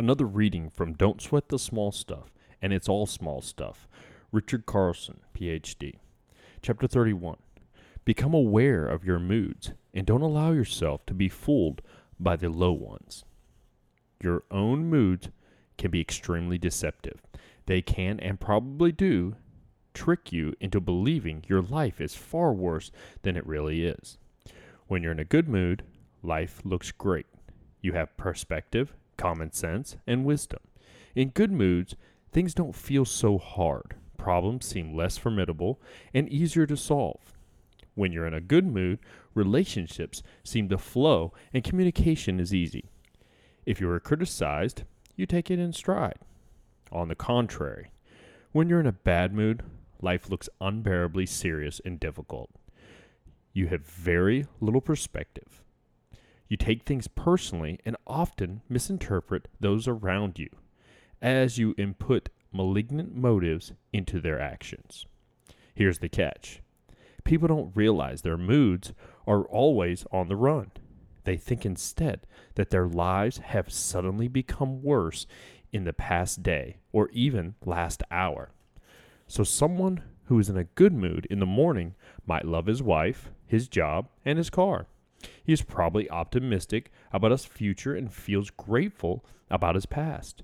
Another reading from Don't Sweat the Small Stuff, and It's All Small Stuff. Richard Carlson, PhD. Chapter 31. Become aware of your moods and don't allow yourself to be fooled by the low ones. Your own moods can be extremely deceptive. They can and probably do trick you into believing your life is far worse than it really is. When you're in a good mood, life looks great. You have perspective, common sense, and wisdom. In good moods, things don't feel so hard. Problems seem less formidable and easier to solve. When you're in a good mood, relationships seem to flow and communication is easy. If you are criticized, you take it in stride. On the contrary, when you're in a bad mood, life looks unbearably serious and difficult. You have very little perspective. You take things personally and often misinterpret those around you as you input malignant motives into their actions. Here's the catch people don't realize their moods are always on the run. They think instead that their lives have suddenly become worse in the past day or even last hour. So, someone who is in a good mood in the morning might love his wife, his job, and his car. He is probably optimistic about his future and feels grateful about his past.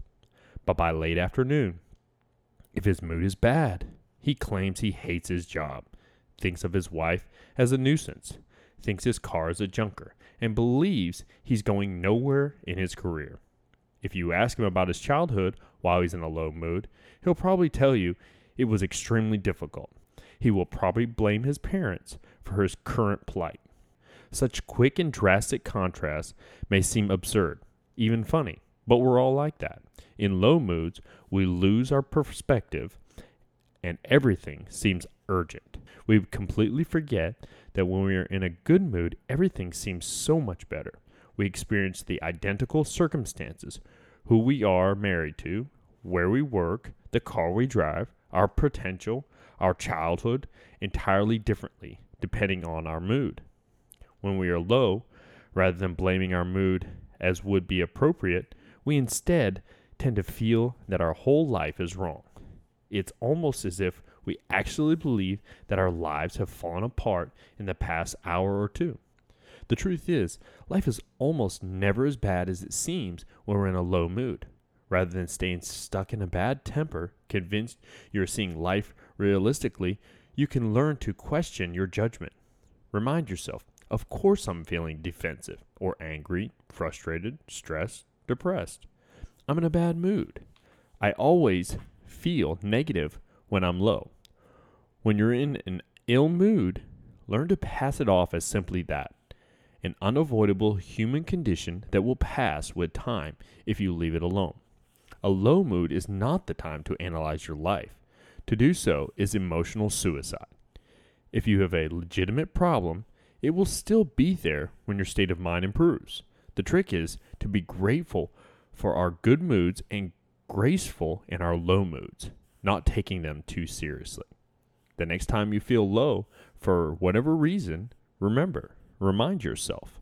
But by late afternoon, if his mood is bad, he claims he hates his job, thinks of his wife as a nuisance, thinks his car is a junker, and believes he's going nowhere in his career. If you ask him about his childhood while he's in a low mood, he'll probably tell you it was extremely difficult. He will probably blame his parents for his current plight. Such quick and drastic contrasts may seem absurd, even funny, but we're all like that. In low moods, we lose our perspective and everything seems urgent. We completely forget that when we are in a good mood, everything seems so much better. We experience the identical circumstances who we are married to, where we work, the car we drive, our potential, our childhood entirely differently depending on our mood. When we are low, rather than blaming our mood as would be appropriate, we instead tend to feel that our whole life is wrong. It's almost as if we actually believe that our lives have fallen apart in the past hour or two. The truth is, life is almost never as bad as it seems when we're in a low mood. Rather than staying stuck in a bad temper, convinced you're seeing life realistically, you can learn to question your judgment. Remind yourself, of course I'm feeling defensive or angry, frustrated, stressed, depressed. I'm in a bad mood. I always feel negative when I'm low. When you're in an ill mood, learn to pass it off as simply that an unavoidable human condition that will pass with time if you leave it alone. A low mood is not the time to analyze your life. To do so is emotional suicide. If you have a legitimate problem, it will still be there when your state of mind improves. The trick is to be grateful for our good moods and graceful in our low moods, not taking them too seriously. The next time you feel low, for whatever reason, remember, remind yourself,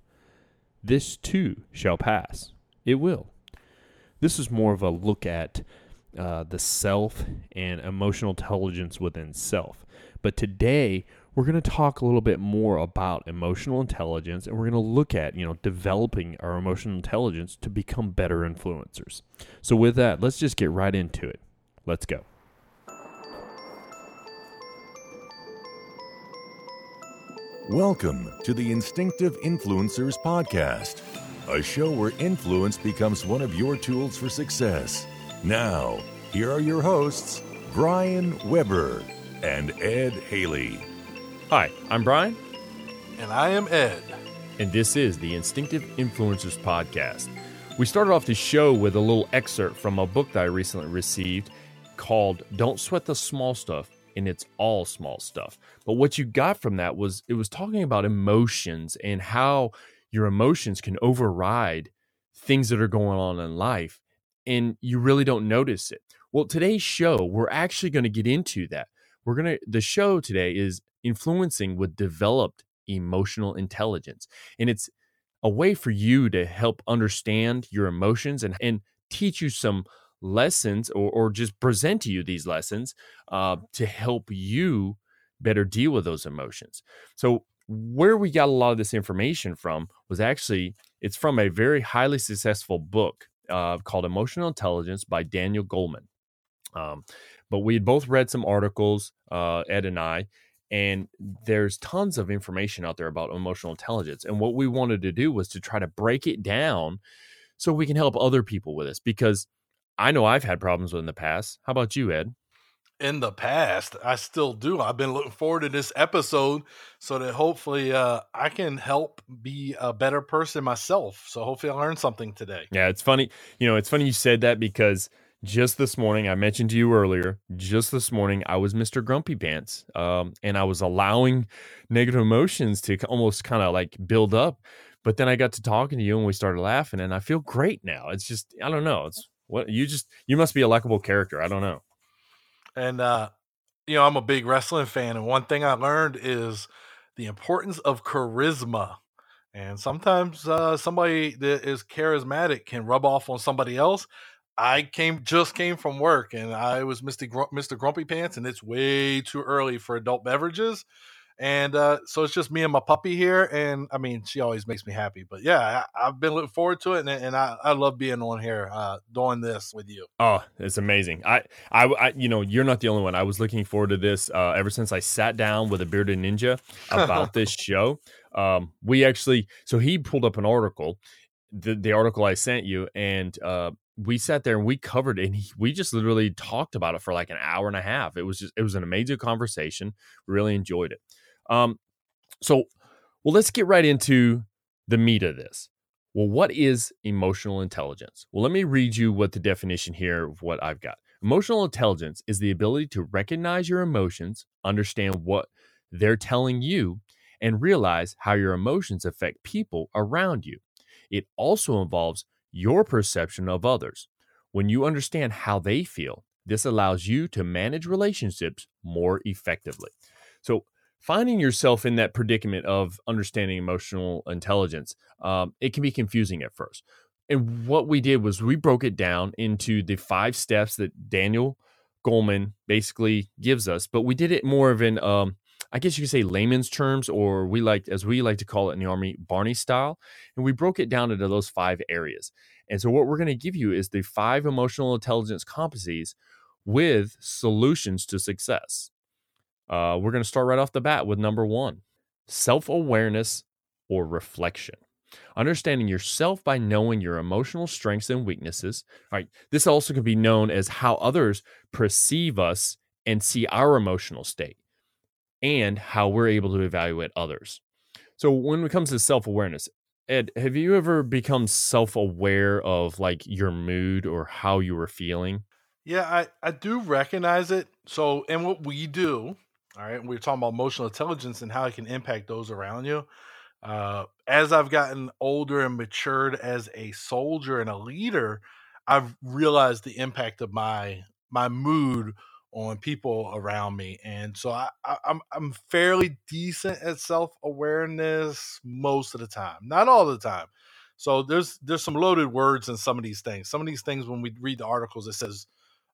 this too shall pass. It will. This is more of a look at uh, the self and emotional intelligence within self. But today, we're going to talk a little bit more about emotional intelligence and we're going to look at, you know, developing our emotional intelligence to become better influencers. So with that, let's just get right into it. Let's go. Welcome to the Instinctive Influencers Podcast, a show where influence becomes one of your tools for success. Now, here are your hosts, Brian Weber and Ed Haley. Hi, I'm Brian. And I am Ed. And this is the Instinctive Influencers Podcast. We started off the show with a little excerpt from a book that I recently received called Don't Sweat the Small Stuff, and it's all small stuff. But what you got from that was it was talking about emotions and how your emotions can override things that are going on in life, and you really don't notice it. Well, today's show, we're actually going to get into that. We're to, the show today is influencing with developed emotional intelligence. And it's a way for you to help understand your emotions and, and teach you some lessons or, or just present to you these lessons uh, to help you better deal with those emotions. So where we got a lot of this information from was actually it's from a very highly successful book uh, called Emotional Intelligence by Daniel Goleman. Um, but we had both read some articles, uh, Ed and I, and there's tons of information out there about emotional intelligence. And what we wanted to do was to try to break it down so we can help other people with this because I know I've had problems with in the past. How about you, Ed? In the past, I still do. I've been looking forward to this episode so that hopefully uh, I can help be a better person myself. So hopefully I learned something today. Yeah, it's funny. You know, it's funny you said that because just this morning, I mentioned to you earlier, just this morning, I was Mr. Grumpy Pants. Um, and I was allowing negative emotions to almost kind of like build up. But then I got to talking to you and we started laughing, and I feel great now. It's just, I don't know. It's what you just, you must be a likable character. I don't know. And, uh, you know, I'm a big wrestling fan. And one thing I learned is the importance of charisma. And sometimes uh, somebody that is charismatic can rub off on somebody else. I came just came from work and I was Mr. Gr- Mr. Grumpy Pants and it's way too early for adult beverages. And uh, so it's just me and my puppy here. And I mean, she always makes me happy. But yeah, I, have been looking forward to it. And, and I, I love being on here uh, doing this with you. Oh, it's amazing. I, I, I, you know, you're not the only one. I was looking forward to this uh, ever since I sat down with a bearded ninja about this show. Um, we actually, so he pulled up an article the, the article I sent you, and uh, we sat there and we covered it and he, we just literally talked about it for like an hour and a half. It was just it was an amazing conversation. Really enjoyed it. Um, so well, let's get right into the meat of this. Well, what is emotional intelligence? Well, let me read you what the definition here of what I've got. Emotional intelligence is the ability to recognize your emotions, understand what they're telling you, and realize how your emotions affect people around you. It also involves your perception of others. When you understand how they feel, this allows you to manage relationships more effectively. So, finding yourself in that predicament of understanding emotional intelligence, um, it can be confusing at first. And what we did was we broke it down into the five steps that Daniel Goleman basically gives us, but we did it more of an um, I guess you could say layman's terms, or we like, as we like to call it in the Army, Barney style. And we broke it down into those five areas. And so, what we're going to give you is the five emotional intelligence competencies with solutions to success. Uh, we're going to start right off the bat with number one self awareness or reflection. Understanding yourself by knowing your emotional strengths and weaknesses. All right. This also could be known as how others perceive us and see our emotional state and how we're able to evaluate others. So when it comes to self-awareness, Ed, have you ever become self-aware of like your mood or how you were feeling? Yeah, I, I do recognize it. So, and what we do, all right, we're talking about emotional intelligence and how it can impact those around you. Uh, as I've gotten older and matured as a soldier and a leader, I've realized the impact of my my mood on people around me, and so I, I, I'm I'm fairly decent at self awareness most of the time, not all the time. So there's there's some loaded words in some of these things. Some of these things, when we read the articles, it says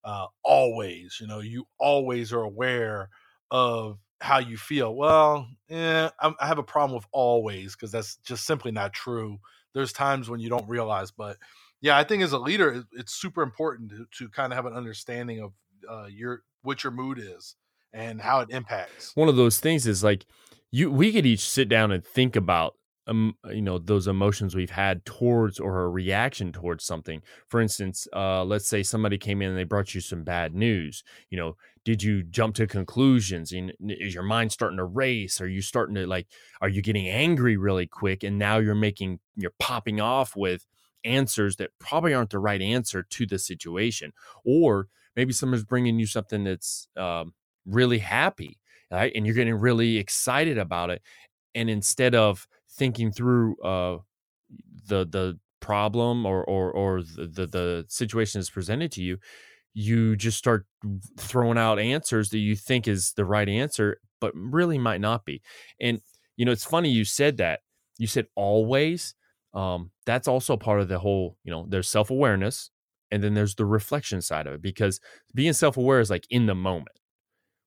uh, always. You know, you always are aware of how you feel. Well, yeah, I have a problem with always because that's just simply not true. There's times when you don't realize, but yeah, I think as a leader, it's super important to, to kind of have an understanding of uh, your what your mood is and how it impacts. One of those things is like you we could each sit down and think about um, you know those emotions we've had towards or a reaction towards something. For instance uh, let's say somebody came in and they brought you some bad news. You know did you jump to conclusions? And is your mind starting to race? Are you starting to like are you getting angry really quick and now you're making you're popping off with answers that probably aren't the right answer to the situation? Or maybe someone's bringing you something that's um, really happy right? And you're getting really excited about it and instead of thinking through uh, the the problem or or or the, the, the situation that's presented to you you just start throwing out answers that you think is the right answer but really might not be. And you know it's funny you said that. You said always um, that's also part of the whole you know there's self-awareness and then there's the reflection side of it because being self-aware is like in the moment.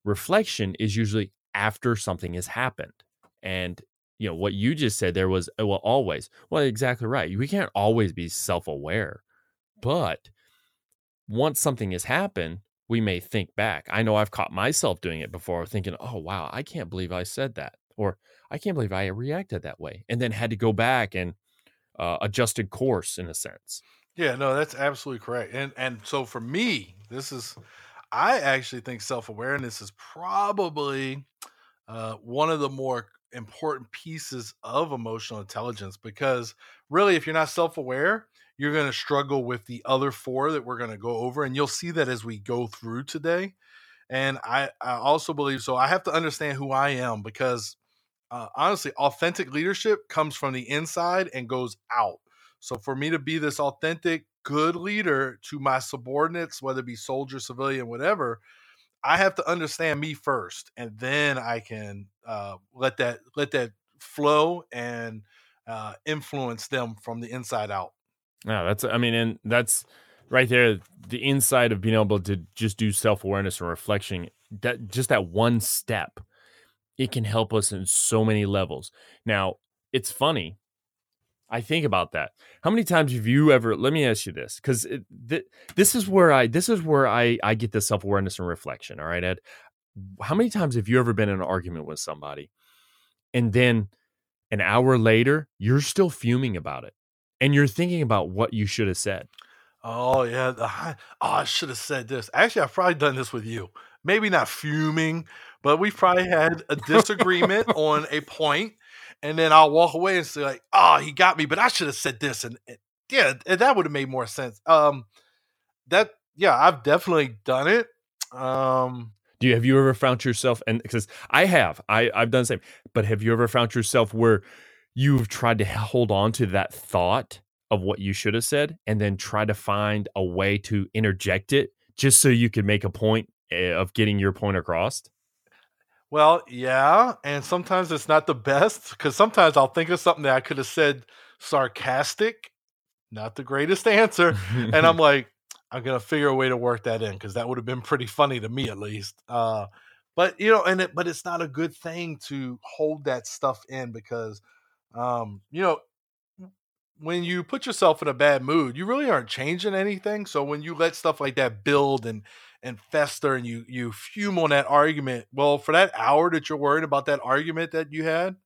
Reflection is usually after something has happened and you know what you just said there was well always. Well exactly right we can't always be self-aware but once something has happened we may think back. I know i've caught myself doing it before thinking oh wow i can't believe i said that or i can't believe i reacted that way and then had to go back and uh, adjusted course in a sense Yeah, no, that's absolutely correct. And and so for me, this is I actually think self-awareness is probably uh, one of the more important pieces of emotional intelligence because really if you're not self-aware, you're going to struggle with the other four that we're going to go over and you'll see that as we go through today. And I I also believe so I have to understand who I am because uh, honestly, authentic leadership comes from the inside and goes out. So for me to be this authentic, good leader to my subordinates, whether it be soldier, civilian, whatever, I have to understand me first, and then I can uh, let that let that flow and uh, influence them from the inside out. Yeah, that's I mean, and that's right there, the inside of being able to just do self-awareness and reflection, that just that one step, it can help us in so many levels. Now, it's funny. I think about that. How many times have you ever let me ask you this cuz th- this is where I this is where I I get the self-awareness and reflection, all right, Ed? How many times have you ever been in an argument with somebody and then an hour later you're still fuming about it and you're thinking about what you should have said? Oh yeah, the oh I should have said this. Actually, I've probably done this with you. Maybe not fuming, but we've probably had a disagreement on a point, and then I'll walk away and say like, "Oh, he got me," but I should have said this, and, and yeah, that would have made more sense. Um, that yeah, I've definitely done it. Um, Do you have you ever found yourself and because I have, I I've done the same. But have you ever found yourself where you've tried to hold on to that thought of what you should have said and then try to find a way to interject it just so you could make a point eh, of getting your point across? Well, yeah, and sometimes it's not the best because sometimes I'll think of something that I could have said sarcastic, not the greatest answer, and I'm like, I'm gonna figure a way to work that in because that would have been pretty funny to me at least. Uh, but you know, and it, but it's not a good thing to hold that stuff in because, um, you know, when you put yourself in a bad mood, you really aren't changing anything. So when you let stuff like that build and and fester and you you fume on that argument, well, for that hour that you're worried about that argument that you had,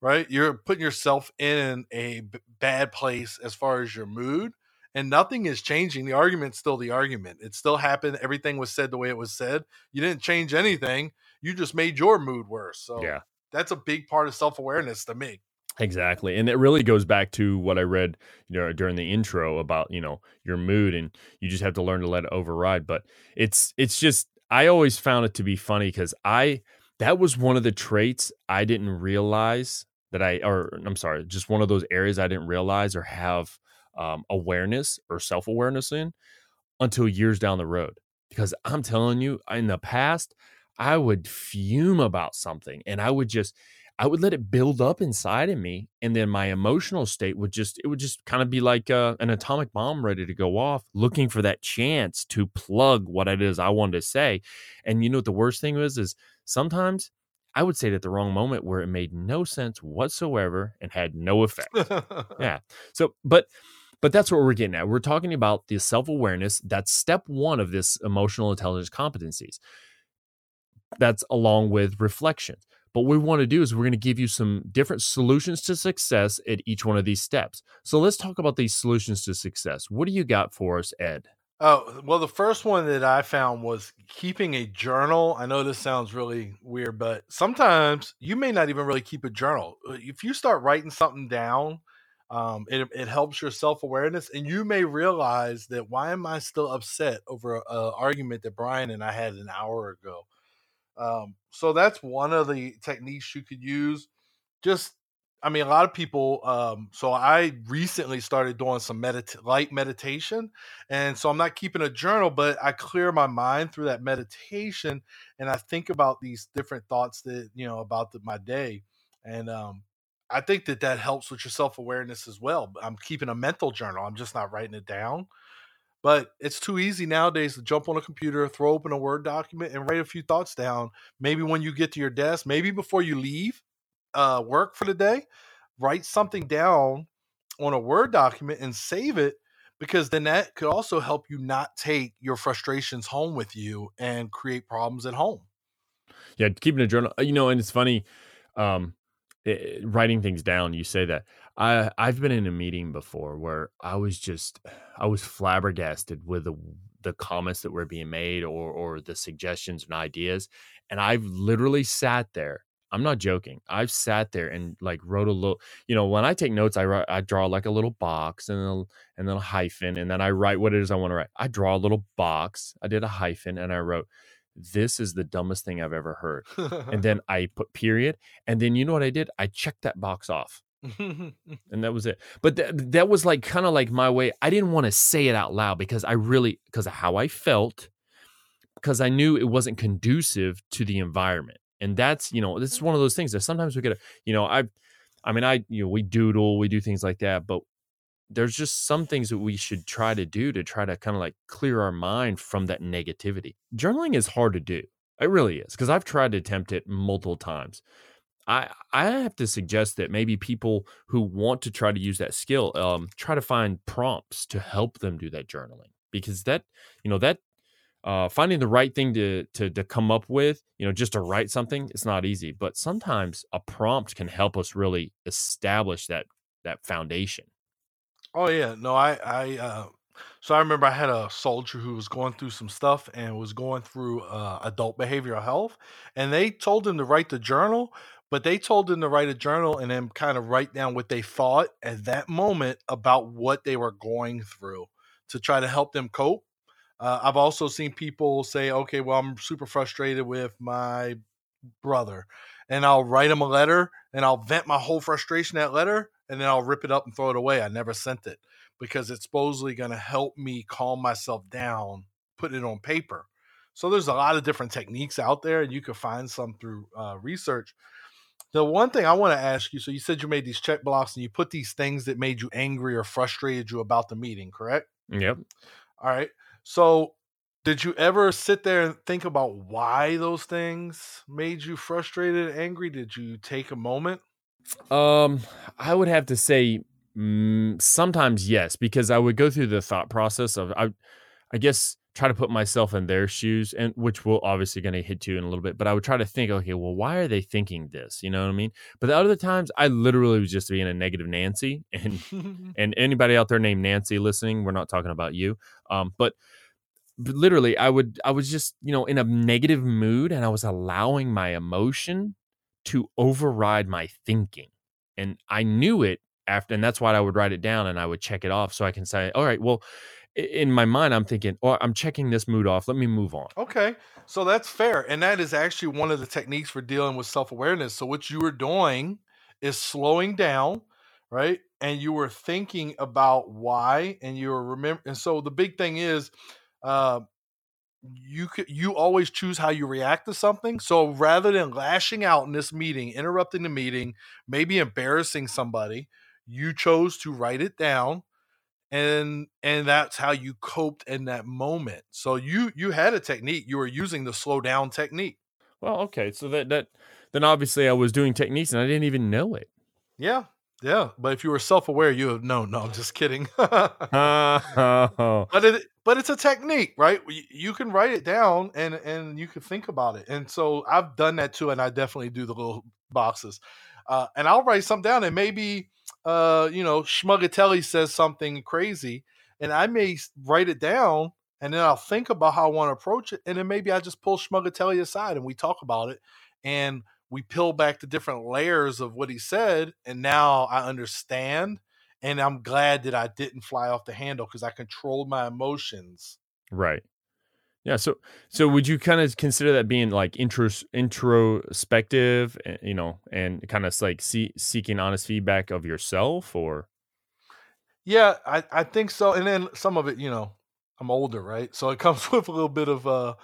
right? You're putting yourself in a b- bad place as far as your mood, and nothing is changing. The argument's still the argument. It still happened. Everything was said the way it was said. You didn't change anything. You just made your mood worse. So Yeah. that's a big part of self awareness to me. Exactly. And it really goes back to what I read, you know, during the intro about, you know, your mood and you just have to learn to let it override. But it's it's just I always found it to be funny because I that was one of the traits I didn't realize that I or I'm sorry, just one of those areas I didn't realize or have um, awareness or self-awareness in until years down the road. Because I'm telling you, in the past, I would fume about something and I would just I would let it build up inside of me, and then my emotional state would just it would just kind of be like uh, an atomic bomb ready to go off, looking for that chance to plug what it is I wanted to say. And you know what the worst thing was is sometimes I would say it at the wrong moment where it made no sense whatsoever and had no effect. Yeah. So, but but that's what we're getting at. We're talking about the self awareness. That's step one of this emotional intelligence competencies. That's along with reflection. But what we want to do is we're going to give you some different solutions to success at each one of these steps. So let's talk about these solutions to success. What do you got for us, Ed? Oh, well, the first one that I found was keeping a journal. I know this sounds really weird, but sometimes you may not even really keep a journal. Uh, If you start writing something down, um, it, it helps your self awareness, and you may realize that why am I still upset over an argument that Brian and I had an hour ago? Um, so that's one of the techniques you could use. Just, I mean, a lot of people. Um, so I recently started doing some medit- light meditation, and so I'm not keeping a journal, but I clear my mind through that meditation, and I think about these different thoughts that you know about the, my day, and um, I think that that helps with your self awareness as well. I'm keeping a mental journal. I'm just not writing it down But it's too easy nowadays to jump on a computer, throw open a Word document, and write a few thoughts down. Maybe when you get to your desk, maybe before you leave uh, work for the day, write something down on a Word document and save it because then that could also help you not take your frustrations home with you and create problems at home. Yeah, keeping a journal, uh, you know, and it's funny. Um, it, writing things down you say that i i've been in a meeting before where i was just i was flabbergasted with the the comments that were being made or or the suggestions and ideas and i've literally sat there i'm not joking i've sat there and like wrote a little you know when i take notes i write i draw like a little box and then and then a hyphen and then i write what it is i want to write i draw a little box i did a hyphen and i wrote this is the dumbest thing I've ever heard. and then I put period. And then you know what I did? I checked that box off. and that was it. But th- that was like kind of like my way. I didn't want to say it out loud because I really, because of how I felt, because I knew it wasn't conducive to the environment. And that's, you know, this is one of those things that sometimes we get, you know, I, I mean, I, you know, we doodle, we do things like that, but there's just some things that we should try to do to try to kind of like clear our mind from that negativity. Journaling is hard to do. It really is because I've tried to attempt it multiple times. I I have to suggest that maybe people who want to try to use that skill um, try to find prompts to help them do that journaling because that you know that uh, finding the right thing to, to to come up with you know just to write something it's not easy but sometimes a prompt can help us really establish that that foundation. Oh yeah, no, I I uh so I remember I had a soldier who was going through some stuff and was going through uh, adult behavioral health, and they told him to write the journal, but they told them to write a journal and then kind of write down what they thought at that moment about what they were going through to try to help them cope. Uh, I've also seen people say, "Okay, well, I'm super frustrated with my brother," and I'll write him a letter and I'll vent my whole frustration that letter and then I'll rip it up and throw it away. I never sent it because it's supposedly going to help me calm myself down, put it on paper. So there's a lot of different techniques out there, and you can find some through uh, research. The one thing I want to ask you so you said you made these check blocks and you put these things that made you angry or frustrated you about the meeting, correct? Yep. All right. So did you ever sit there and think about why those things made you frustrated and angry? Did you take a moment? Um, I would have to say mm, sometimes yes, because I would go through the thought process of I, I guess try to put myself in their shoes, and which will obviously going to hit you in a little bit. But I would try to think, okay, well, why are they thinking this? You know what I mean? But the other times, I literally was just being a negative Nancy, and and anybody out there named Nancy listening, we're not talking about you. Um, but but literally i would i was just you know in a negative mood and i was allowing my emotion to override my thinking. And I knew it after, and that's why I would write it down and I would check it off so I can say, all right, well, in my mind, I'm thinking, oh, I'm checking this mood off. Let me move on. Okay. So that's fair. And that is actually one of the techniques for dealing with self awareness. So, what you were doing is slowing down, right? And you were thinking about why, and you were remember. And so, the big thing is, uh, you could you always choose how you react to something so rather than lashing out in this meeting interrupting the meeting maybe embarrassing somebody you chose to write it down and and that's how you coped in that moment so you you had a technique you were using the slow down technique well okay so that that then obviously i was doing techniques and i didn't even know it yeah yeah, but if you were self-aware, you have no, no, I'm just kidding. oh. But it, but it's a technique, right? You can write it down and and you can think about it. And so I've done that too, and I definitely do the little boxes. Uh, and I'll write something down, and maybe uh, you know, Schmugatelli says something crazy, and I may write it down, and then I'll think about how I want to approach it, and then maybe I just pull Schmugatelli aside and we talk about it, and we peel back the different layers of what he said, and now I understand. And I'm glad that I didn't fly off the handle because I controlled my emotions. Right. Yeah. So, so would you kind of consider that being like intros, introspective, eh, you know, and kind of like see, seeking honest feedback of yourself, or? Yeah, I, I think so. And then some of it, you know, I'm older, right? So it comes with a little bit of uh,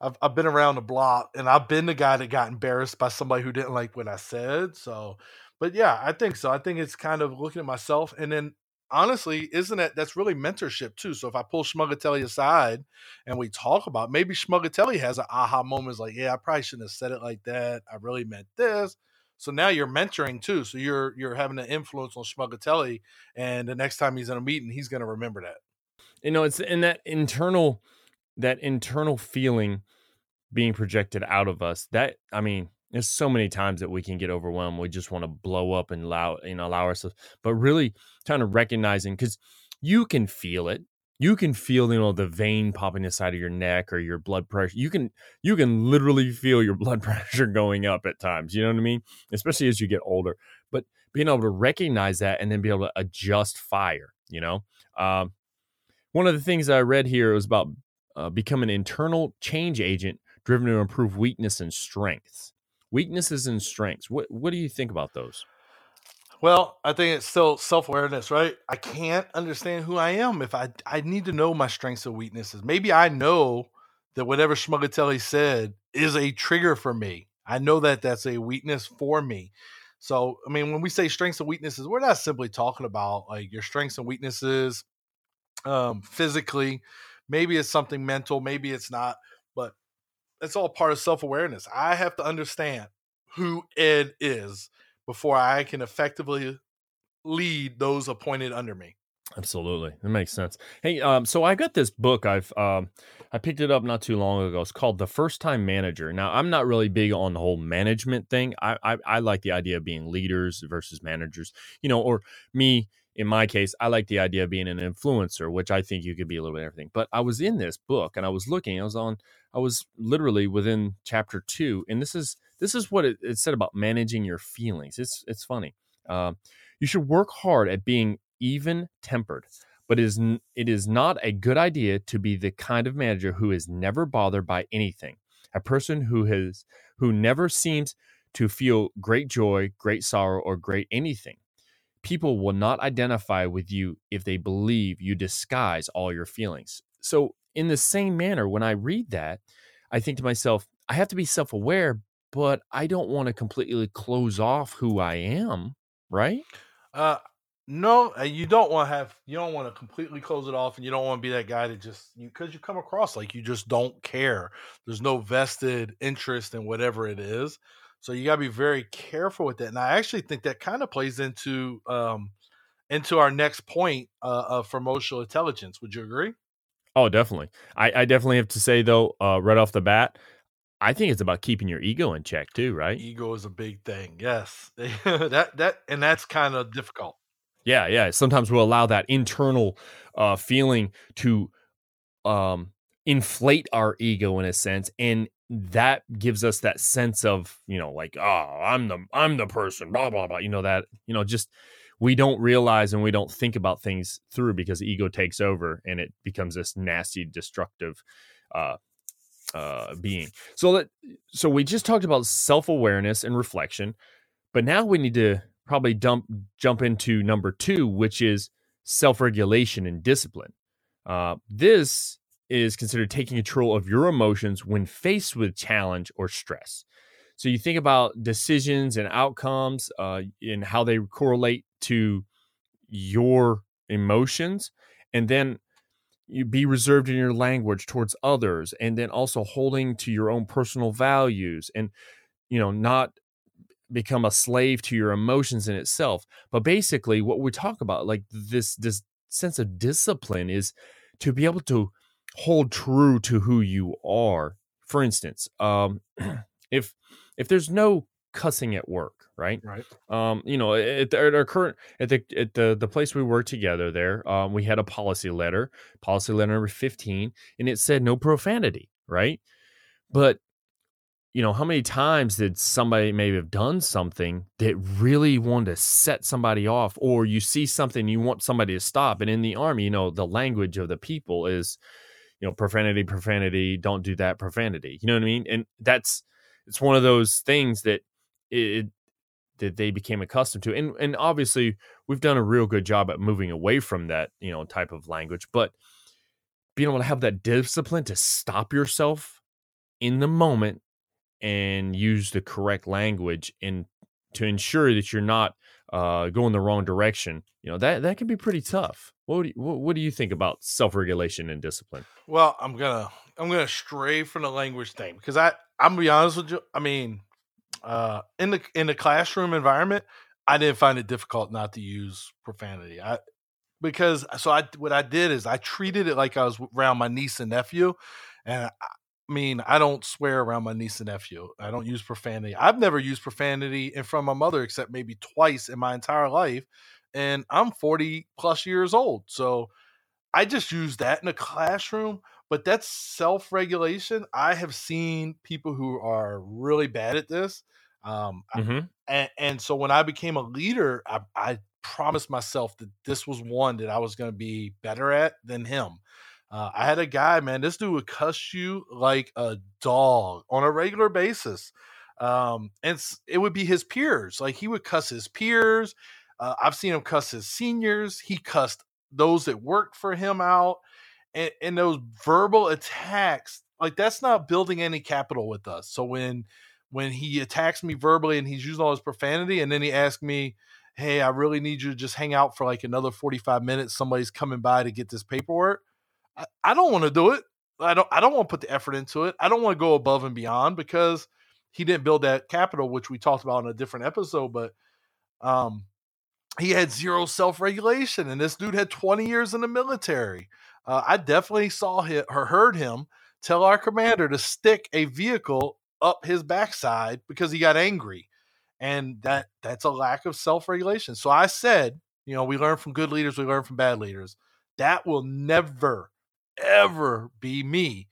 I've I've been around the block, and I've been the guy that got embarrassed by somebody who didn't like what I said. So, but yeah, I think so. I think it's kind of looking at myself, and then honestly, isn't that that's really mentorship too? So if I pull Schmugatelli aside and we talk about maybe Schmugatelli has an aha moment, is like, yeah, I probably shouldn't have said it like that. I really meant this. So now you're mentoring too. So you're you're having an influence on Schmugatelli, and the next time he's in a meeting, he's going to remember that. You know, it's in that internal that internal feeling being projected out of us. That I mean, there's so many times that we can get overwhelmed. We just want to blow up and allow you know allow ourselves, but really kind of recognizing because you can feel it. You can feel you know the vein popping inside of your neck or your blood pressure. You can you can literally feel your blood pressure going up at times. You know what I mean? Especially as you get older. But being able to recognize that and then be able to adjust fire. You know, um, one of the things I read here was about uh, become an internal change agent driven to improve weakness and strengths. Weaknesses and strengths. What what do you think about those? Well, I think it's still self awareness, right? I can't understand who I am if I I need to know my strengths and weaknesses. Maybe I know that whatever Schmugatelli said is a trigger for me. I know that that's a weakness for me. So, I mean, when we say strengths and weaknesses, we're not simply talking about like your strengths and weaknesses um, physically. Maybe it's something mental, maybe it's not, it's all part of self awareness. I have to understand who Ed is before I can effectively lead those appointed under me. Absolutely, that makes sense. Hey, um, so I got this book. I've um, I picked it up not too long ago. It's called The First Time Manager. Now, I'm not really big on the whole management thing. I, I I like the idea of being leaders versus managers. You know, or me in my case, I like the idea of being an influencer, which I think you could be a little bit everything. But I was in this book and I was looking. I was on. I was literally within chapter two, and this is this is what it, it said about managing your feelings. It's it's funny. Uh, you should work hard at being even tempered, but it is it is not a good idea to be the kind of manager who is never bothered by anything. A person who has who never seems to feel great joy, great sorrow, or great anything. People will not identify with you if they believe you disguise all your feelings. So, in the same manner, when I read that, I think to myself, I have to be self aware, but I don't want to completely close off who I am, right? Uh, no, uh, you don't want to have you don't want to completely close it off, and you don't want to be that guy that just you because you come across like you just don't care. There's no vested interest in whatever it is, so you got to be very careful with that. And I actually think that kind of plays into um into our next point uh, of emotional intelligence. Would you agree? Oh, definitely. I, I definitely have to say though, uh, right off the bat, I think it's about keeping your ego in check too, right? Ego is a big thing. Yes, that that and that's kind of difficult. Yeah, yeah. Sometimes we'll allow that internal uh, feeling to um, inflate our ego in a sense, and that gives us that sense of you know, like, oh, I'm the I'm the person, blah blah blah. You know that you know just we don't realize and we don't think about things through because ego takes over and it becomes this nasty, destructive uh, uh, being. So that so we just talked about self awareness and reflection, but now we need to probably dump jump into number two, which is self regulation and discipline. Uh, this is considered taking control of your emotions when faced with challenge or stress. So you think about decisions and outcomes uh, and how they correlate to your emotions, and then you be reserved in your language towards others, and then also holding to your own personal values, and you know not become a slave to your emotions in itself. But basically, what we talk about, like this this sense of discipline, is to be able to hold true to who you are. For instance, um, if if there's no cussing at work, right? Right. Um, you know, at, at our current at the at the the place we work together there, um, we had a policy letter, policy letter number fifteen, and it said no profanity, right? But you know, how many times did somebody maybe have done something that really wanted to set somebody off, or you see something you want somebody to stop, and in the army, you know, the language of the people is, you know, profanity, profanity, don't do that, profanity. You know what I mean? And that's it's one of those things that it that they became accustomed to and and obviously we've done a real good job at moving away from that you know type of language but being able to have that discipline to stop yourself in the moment and use the correct language and to ensure that you're not uh, go in the wrong direction, you know that that can be pretty tough. What do you, what, do you think about self regulation and discipline? Well, I'm gonna I'm gonna stray from the language thing because I I'm gonna be honest with you. I mean, uh, in the in the classroom environment, I didn't find it difficult not to use profanity. I because so I what I did is I treated it like I was around my niece and nephew, and I, I mean I don't swear around my niece and nephew. I don't use profanity. I've never used profanity in front of my mother except maybe twice in my entire life, and I'm 40 plus years old. So I just use that in a classroom. But that's self regulation. I have seen people who are really bad at this. Um, Mm-hmm. and, and so when I became a leader, I, I promised myself that this was one that I was going to be better at than him. Uh, I had a guy, man, this dude would cuss you like a dog on a regular basis. Um, and it would be his peers. Like he would cuss his peers. Uh, I've seen him cuss his seniors. He cussed those that worked for him out. And, and those verbal attacks, like that's not building any capital with us. So when when he attacks me verbally and he's using all his profanity, and then he asks me, Hey, I really need you to just hang out for like another 45 minutes. Somebody's coming by to get this paperwork. I, I don't want to do it. I don't I don't want to put the effort into it. I don't want to go above and beyond because he didn't build that capital, which we talked about in a different episode, but um he had zero self-regulation and this dude had 20 years in the military. Uh, I definitely saw him or heard him tell our commander to stick a vehicle up his backside because he got angry and that that's a lack of self-regulation. So i said you know we learn from good leaders we learn from bad leaders. That will never ever be me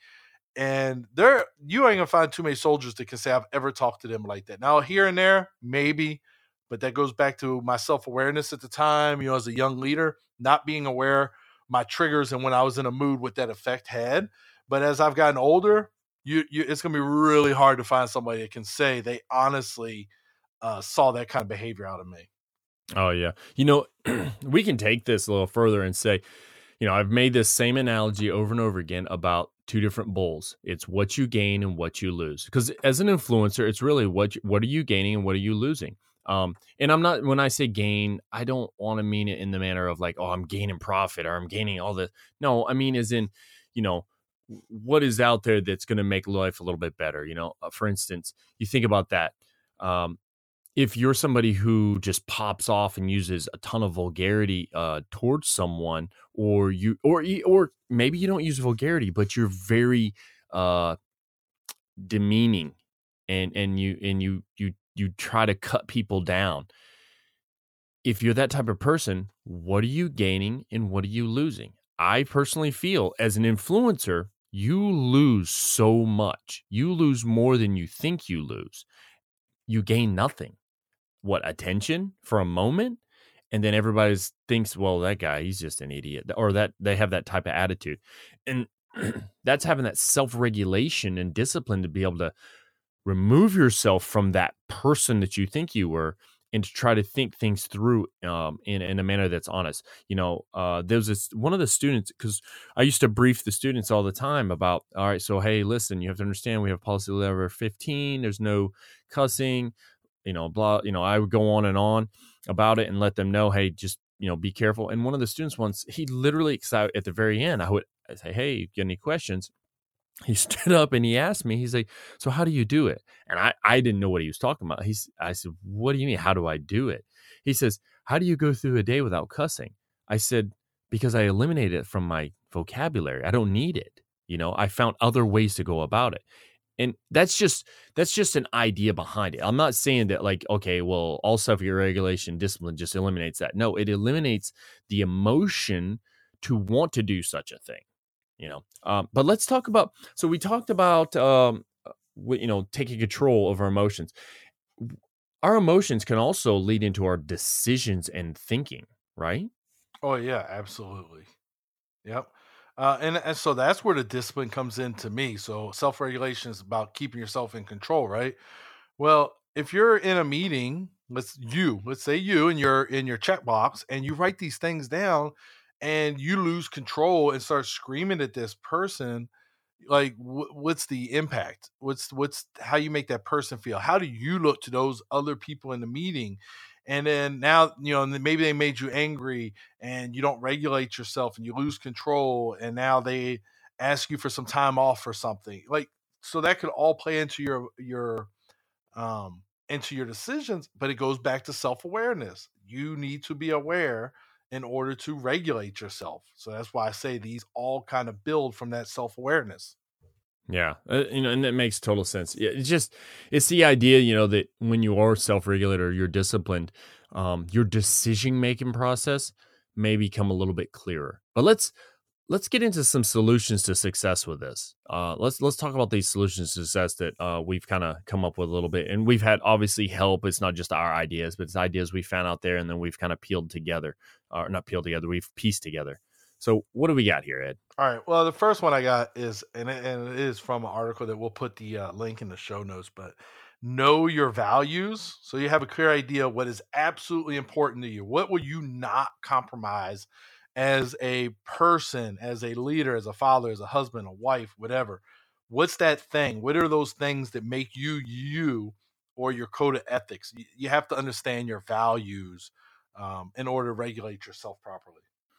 and there you ain't gonna find too many soldiers that can say i've ever talked to them like that. Now here and there maybe but that goes back to my self-awareness at the time you know as a young leader not being aware my triggers and when i was in a mood what that effect had but as i've gotten older you, you it's gonna be really hard to find somebody that can say they honestly uh, saw that kind of behavior out of me. Oh yeah. You know, we can take this a little further and say, you know, I've made this same analogy over and over again about two different bowls. It's what you gain and what you lose. Because as an influencer, it's really what you, what are you gaining and what are you losing. Um, and I'm not when I say gain, I don't want to mean it in the manner of like, oh, I'm gaining profit or I'm gaining all this. No, I mean as in, you know, what is out there that's going to make life a little bit better. You know, uh, for instance, you think about that. Um, if you're somebody who just pops off and uses a ton of vulgarity uh, towards someone, or you, or or maybe you don't use vulgarity, but you're very uh, demeaning, and and you and you you you try to cut people down. If you're that type of person, what are you gaining and what are you losing? I personally feel as an influencer, you lose so much. You lose more than you think you lose. You gain nothing what attention for a moment and then everybody thinks well that guy he's just an idiot or that they have that type of attitude and that's having that self-regulation and discipline to be able to remove yourself from that person that you think you were and to try to think things through um, in, in a manner that's honest you know uh, there's this one of the students because i used to brief the students all the time about all right so hey listen you have to understand we have policy level 15 there's no cussing you know, blah, you know, I would go on and on about it and let them know, hey, just, you know, be careful. And one of the students once, he literally, at the very end, I would say, hey, you got any questions? He stood up and he asked me, he's like, so how do you do it? And I, I didn't know what he was talking about. He's, I said, what do you mean? How do I do it? He says, how do you go through a day without cussing? I said, because I eliminated it from my vocabulary. I don't need it. You know, I found other ways to go about it and that's just that's just an idea behind it i'm not saying that like okay well all self-regulation discipline just eliminates that no it eliminates the emotion to want to do such a thing you know um, but let's talk about so we talked about um, you know taking control of our emotions our emotions can also lead into our decisions and thinking right oh yeah absolutely yep uh, and, and so that's where the discipline comes in to me. So self regulation is about keeping yourself in control, right? Well, if you're in a meeting, let's you, let's say you and you're in your checkbox and you write these things down and you lose control and start screaming at this person, like wh- what's the impact? What's what's how you make that person feel? How do you look to those other people in the meeting? and then now you know maybe they made you angry and you don't regulate yourself and you lose control and now they ask you for some time off or something like so that could all play into your your um into your decisions but it goes back to self-awareness you need to be aware in order to regulate yourself so that's why i say these all kind of build from that self-awareness yeah, uh, you know, and that makes total sense. It's just it's the idea, you know, that when you are self-regulated or you're disciplined, um, your decision making process may become a little bit clearer. But let's let's get into some solutions to success with this. Uh, let's let's talk about these solutions to success that uh, we've kind of come up with a little bit, and we've had obviously help. It's not just our ideas, but it's ideas we found out there, and then we've kind of peeled together, or not peeled together. We've pieced together. So what do we got here, Ed? All right. Well, the first one I got is, and it, and it is from an article that we'll put the uh, link in the show notes, but know your values. So you have a clear idea what is absolutely important to you. What will you not compromise as a person, as a leader, as a father, as a husband, a wife, whatever? What's that thing? What are those things that make you you or your code of ethics? You have to understand your values um, in order to regulate yourself properly.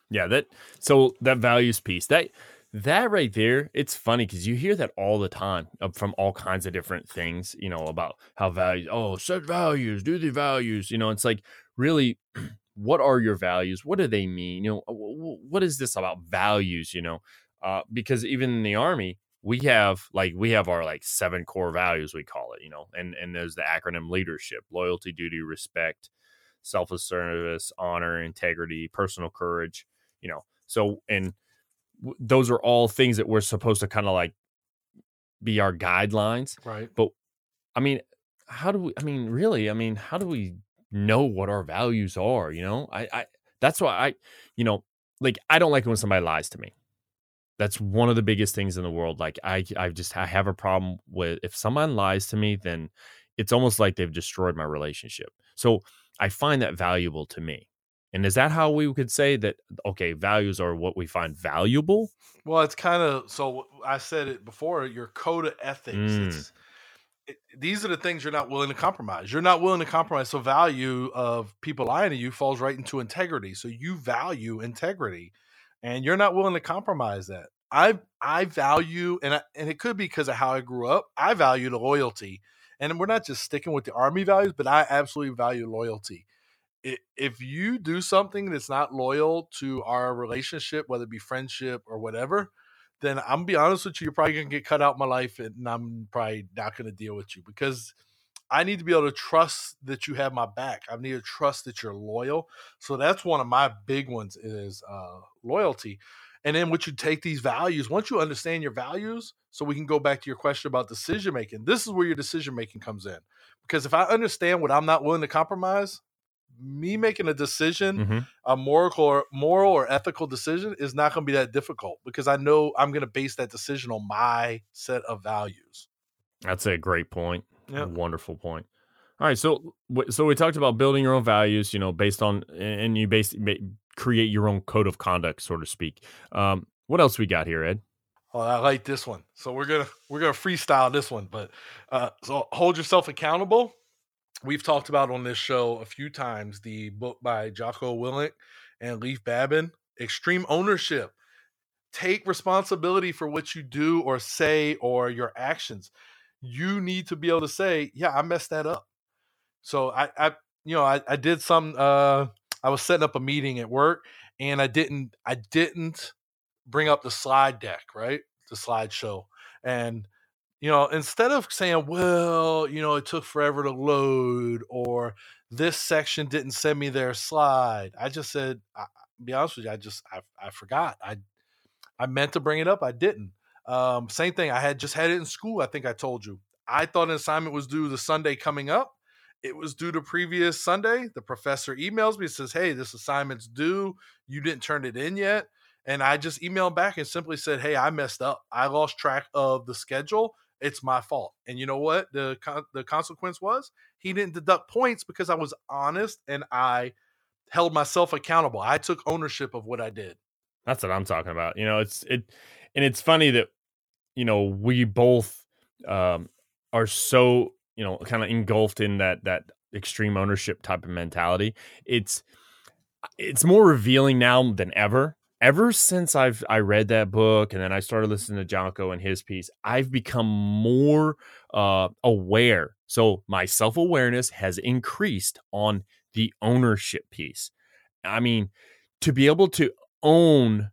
Yeah, that so that values piece that that right there, it's funny because you hear that all the time from all kinds of different things, you know, about how values, oh, set values, do the values, you know, it's like really, what are your values? What do they mean? You know, what is this about values, you know? Uh, because even in the army, we have like we have our like seven core values we call it you know and and there's the acronym leadership loyalty duty respect self-service honor integrity personal courage you know so and w- those are all things that we're supposed to kind of like be our guidelines right but i mean how do we i mean really i mean how do we know what our values are you know i i that's why i you know like i don't like it when somebody lies to me that's one of the biggest things in the world like i i just i have a problem with if someone lies to me then it's almost like they've destroyed my relationship so i find that valuable to me and is that how we could say that, okay, values are what we find valuable? Well, it's kind of so I said it before your code of ethics. Mm. It, these are the things you're not willing to compromise. You're not willing to compromise. So, value of people lying to you falls right into integrity. So, you value integrity and you're not willing to compromise that. I I value and I, and it could be because of how I grew up. I value loyalty, and we're not just sticking with the army values, but I absolutely value loyalty if you do something that's not loyal to our relationship, whether it be friendship or whatever, then I'm gonna be honest with you, you're probably gonna get cut out my life, and I'm probably not gonna deal with you because I need to be able to trust that you have my back. I need to trust that you're loyal. So that's one of my big ones is uh, loyalty. And then once you take these values, once you understand your values, so we can go back to your question about decision making. This is where your decision making comes in. Because if I understand what I'm not willing to compromise, me making a decision, mm-hmm. a moral or moral or ethical decision, is not going to be that difficult because I know I'm going to base that decision on my set of values. That's a great point. Yep. A wonderful point. All right, so so we talked about building your own values, you know, based on and you basically create your own code of conduct, so to speak. Um, what else we got here, Ed? Oh, I like this one. So we're gonna we're gonna freestyle this one, but uh, so hold yourself accountable we've talked about on this show a few times the book by Jocko Willink and Leif Babin, Extreme Ownership. Take responsibility for what you do or say or your actions. You need to be able to say, "Yeah, I messed that up." So I, I you know, I, I did some. Uh, I was setting up a meeting at work, and I didn't, I didn't bring up the slide deck, right? The slideshow, and you know, instead of saying, well, you know, it took forever to load or this section didn't send me their slide, I just said, I, be honest with you, I just, I, I forgot. I, I meant to bring it up. I didn't. Um, same thing. I had just had it in school. I think I told you. I thought an assignment was due the Sunday coming up. It was due to previous Sunday. The professor emails me, says, Hey, this assignment's due. You didn't turn it in yet. And I just emailed back and simply said, Hey, I messed up. I lost track of the schedule it's my fault. And you know what? The the consequence was he didn't deduct points because I was honest and I held myself accountable. I took ownership of what I did. That's what I'm talking about. You know, it's it and it's funny that you know, we both um are so, you know, kind of engulfed in that that extreme ownership type of mentality. It's it's more revealing now than ever. Ever since I've I read that book and then I started listening to Jocko and his piece, I've become more uh, aware. So my self awareness has increased on the ownership piece. I mean, to be able to own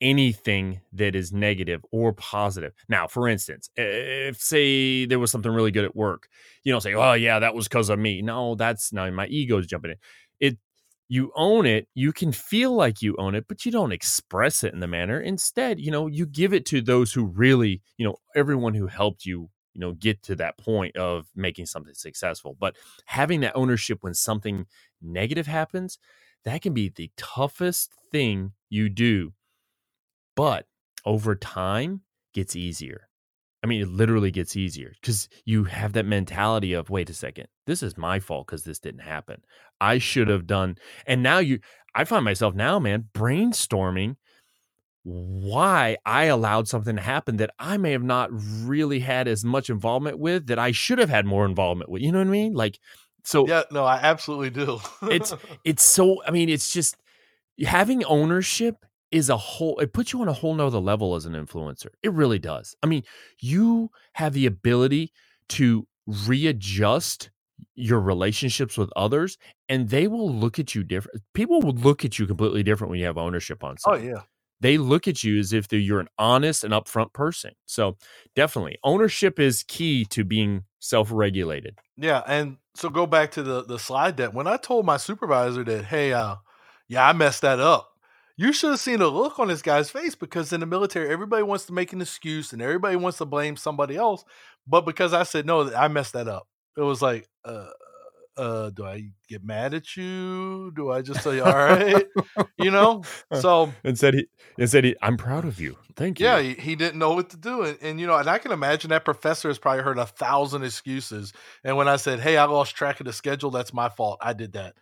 anything that is negative or positive. Now, for instance, if say there was something really good at work, you don't say, "Oh yeah, that was because of me." No, that's now my ego's jumping in. You own it, you can feel like you own it, but you don't express it in the manner. Instead, you know, you give it to those who really, you know, everyone who helped you, you know, get to that point of making something successful. But having that ownership when something negative happens, that can be the toughest thing you do but over time gets easier. I mean, it literally gets easier because you have that mentality of, wait a second, this is my fault because this didn't happen. I should have done. And now you, I find myself now, man, brainstorming why I allowed something to happen that I may have not really had as much involvement with that I should have had more involvement with. You know what I mean? Like, so yeah, no, I absolutely do. it's, it's so, I mean, it's just having ownership is a whole it puts you on a whole nother level as an influencer it really does i mean you have the ability to readjust your relationships with others and they will look at you different people will look at you completely different when you have ownership on something. oh something yeah they look at you as if you're an honest and upfront person so definitely ownership is key to being self-regulated yeah and so go back to the the slide deck when i told my supervisor that hey uh yeah i messed that up you should have seen the look on this guy's face because in the military, everybody wants to make an excuse and everybody wants to blame somebody else. But because I said no, I messed that up. It was like, uh, uh, do I get mad at you? Do I just say, all right? you know? So and said he and said he, I'm proud of you. Thank you. Yeah, he, he didn't know what to do. And, and you know, and I can imagine that professor has probably heard a thousand excuses. And when I said, Hey, I lost track of the schedule, that's my fault. I did that.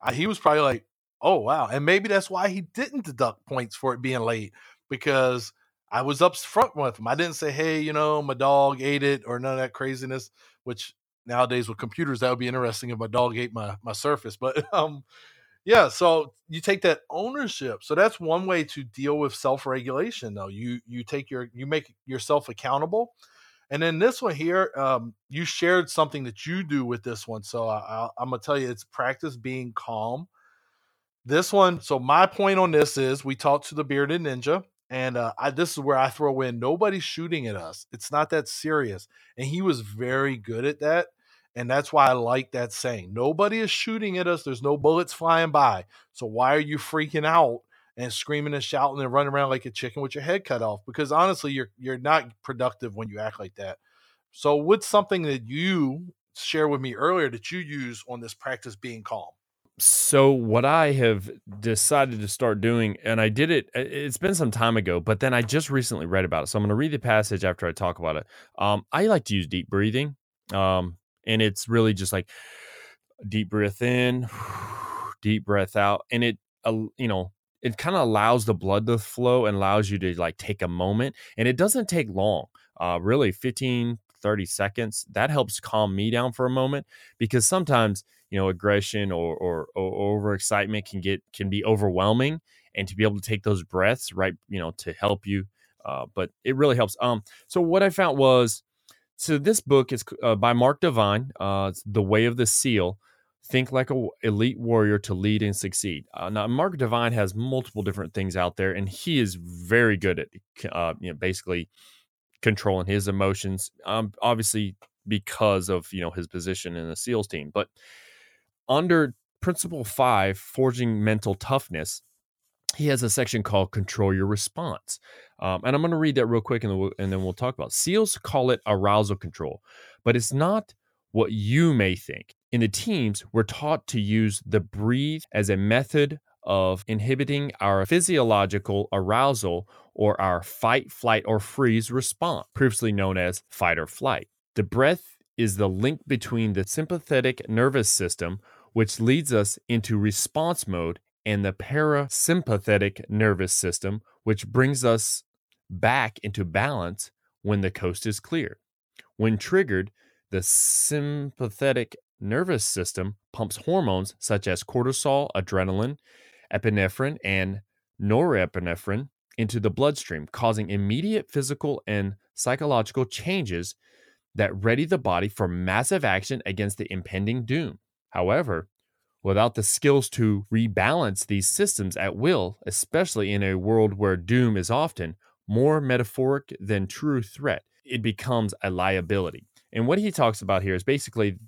I, he was probably like, Oh wow. And maybe that's why he didn't deduct points for it being late because I was up front with him. I didn't say, hey, you know, my dog ate it or none of that craziness, which nowadays with computers that would be interesting if my dog ate my my surface. But um yeah, so you take that ownership. So that's one way to deal with self-regulation though. You you take your you make yourself accountable. And then this one here, um, you shared something that you do with this one. So I, I'm gonna tell you, it's practice being calm this one, so my point on this is we talked to the bearded ninja, and uh, I, this is where I throw in nobody's shooting at us. It's not that serious. And he was very good at that. And that's why I like that saying. Nobody is shooting at us. There's no bullets flying by. So why are you freaking out and screaming and shouting and running around like a chicken with your head cut off? Because honestly, you're you're not productive when you act like that. So what's something that you share with me earlier that you use on this practice being calm? so what I have decided to start doing, and I did it. It's been some time ago, but then I just recently read about it. So I'm going to read the passage after I talk about it. Um, I like to use deep breathing, um, and it's really just like deep breath in, deep breath out, and it, you know, it kind of allows the blood to flow and allows you to like take a moment, and it doesn't take long. Uh, really, 15, 30 seconds. That helps calm me down for a moment because sometimes you know aggression or, or, or overexcitement can get can be overwhelming and to be able to take those breaths right you know to help you uh, but it really helps um so what i found was so this book is uh, by mark divine uh the way of the seal think like a elite warrior to lead and succeed. Uh, now mark divine has multiple different things out there and he is very good at uh, you know basically controlling his emotions um obviously because of you know his position in the seals team. But under principle five, forging mental toughness, he has a section called control your response. Um, and I'm going to read that real quick and then, we'll, and then we'll talk about. SEALs call it arousal control, but it's not what you may think. In the teams, we're taught to use the breathe as a method of inhibiting our physiological arousal or our fight, flight, or freeze response, previously known as fight or flight. The breath is the link between the sympathetic nervous system, which leads us into response mode, and the parasympathetic nervous system, which brings us back into balance when the coast is clear. When triggered, the sympathetic nervous system pumps hormones such as cortisol, adrenaline, epinephrine, and norepinephrine into the bloodstream, causing immediate physical and psychological changes that ready the body for massive action against the impending doom. However, without the skills to rebalance these systems at will, especially in a world where doom is often more metaphoric than true threat, it becomes a liability. And what he talks about here is basically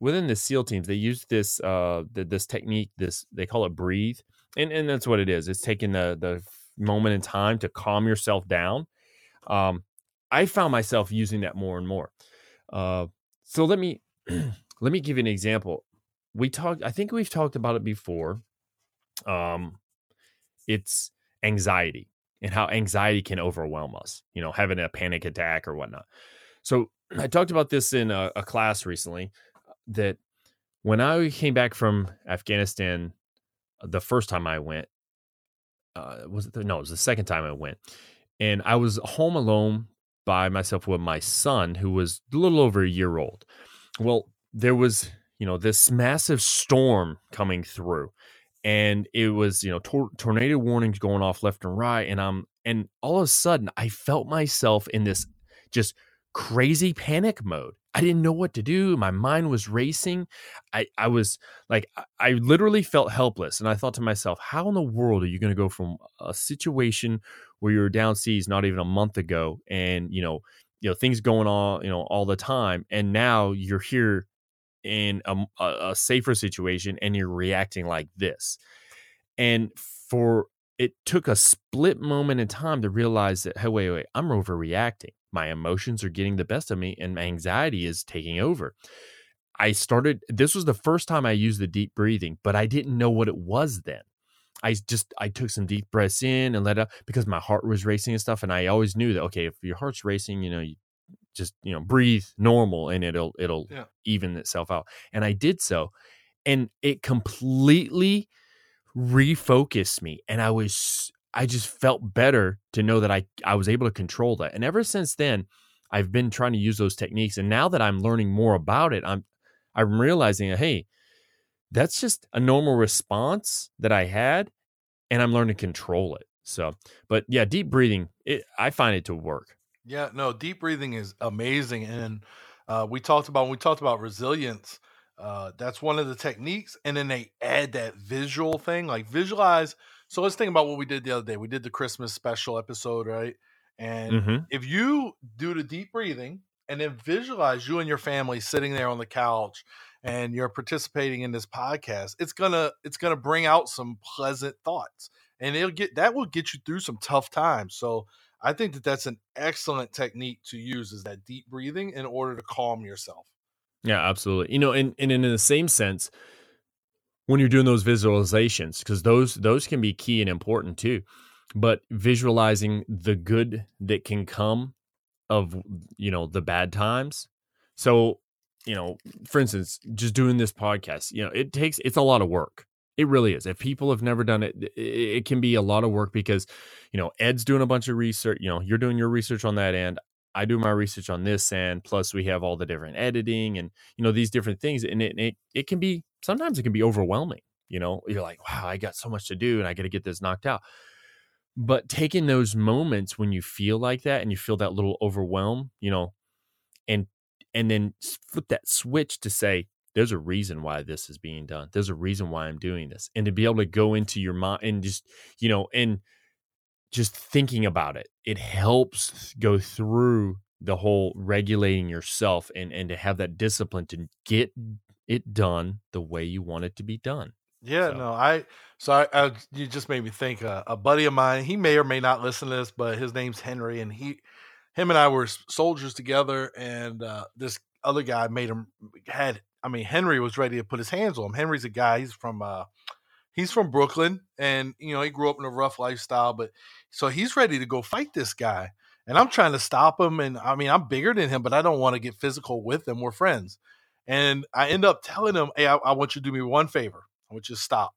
within the SEAL teams, they use this uh, this technique. This they call it breathe, and and that's what it is. It's taking the the moment in time to calm yourself down. Um, I found myself using that more and more. Uh, so let me let me give you an example. We talked. I think we've talked about it before. Um, it's anxiety and how anxiety can overwhelm us. You know, having a panic attack or whatnot. So I talked about this in a, a class recently. That when I came back from Afghanistan, the first time I went, uh, was it the, no, it was the second time I went, and I was home alone by myself with my son, who was a little over a year old. Well, there was you know this massive storm coming through, and it was you know tor- tornado warnings going off left and right, and I'm and all of a sudden I felt myself in this just crazy panic mode. I didn't know what to do. My mind was racing. I, I was like, I literally felt helpless. And I thought to myself, how in the world are you going to go from a situation where you were down seas not even a month ago and, you know, you know, things going on, you know, all the time. And now you're here in a, a safer situation and you're reacting like this. And for it took a split moment in time to realize that, hey, wait, wait, I'm overreacting my emotions are getting the best of me and my anxiety is taking over. I started, this was the first time I used the deep breathing, but I didn't know what it was then. I just, I took some deep breaths in and let out because my heart was racing and stuff. And I always knew that, okay, if your heart's racing, you know, you just, you know, breathe normal and it'll, it'll yeah. even itself out. And I did so. And it completely refocused me. And I was I just felt better to know that I I was able to control that. And ever since then, I've been trying to use those techniques. And now that I'm learning more about it, I'm I'm realizing, hey, that's just a normal response that I had, and I'm learning to control it. So, but yeah, deep breathing, it, I find it to work. Yeah, no, deep breathing is amazing, and uh, we talked about we talked about resilience. Uh, that's one of the techniques, and then they add that visual thing, like visualize so let's think about what we did the other day. We did the Christmas special episode, right? And mm-hmm. if you do the deep breathing and then visualize you and your family sitting there on the couch and you're participating in this podcast, it's gonna it's gonna bring out some pleasant thoughts, and it'll get that will get you through some tough times. So I think that that's an excellent technique to use is that deep breathing in order to calm yourself. Yeah, absolutely. You know, and, and in the same sense, when you're doing those visualizations because those those can be key and important too but visualizing the good that can come of you know the bad times so you know for instance just doing this podcast you know it takes it's a lot of work it really is if people have never done it it can be a lot of work because you know ed's doing a bunch of research you know you're doing your research on that end I do my research on this end. Plus, we have all the different editing and you know these different things, and it it, it can be sometimes it can be overwhelming. You know, you're like, wow, I got so much to do, and I got to get this knocked out. But taking those moments when you feel like that and you feel that little overwhelm, you know, and and then flip that switch to say, there's a reason why this is being done. There's a reason why I'm doing this, and to be able to go into your mind and just you know and just thinking about it, it helps go through the whole regulating yourself and and to have that discipline to get it done the way you want it to be done. Yeah, so. no, I so I, I, you just made me think. Uh, a buddy of mine, he may or may not listen to this, but his name's Henry, and he, him and I were soldiers together, and uh, this other guy made him had. I mean, Henry was ready to put his hands on him. Henry's a guy. He's from uh, he's from Brooklyn, and you know he grew up in a rough lifestyle, but so he's ready to go fight this guy. And I'm trying to stop him. And I mean, I'm bigger than him, but I don't want to get physical with him. We're friends. And I end up telling him, Hey, I, I want you to do me one favor. I want you to stop.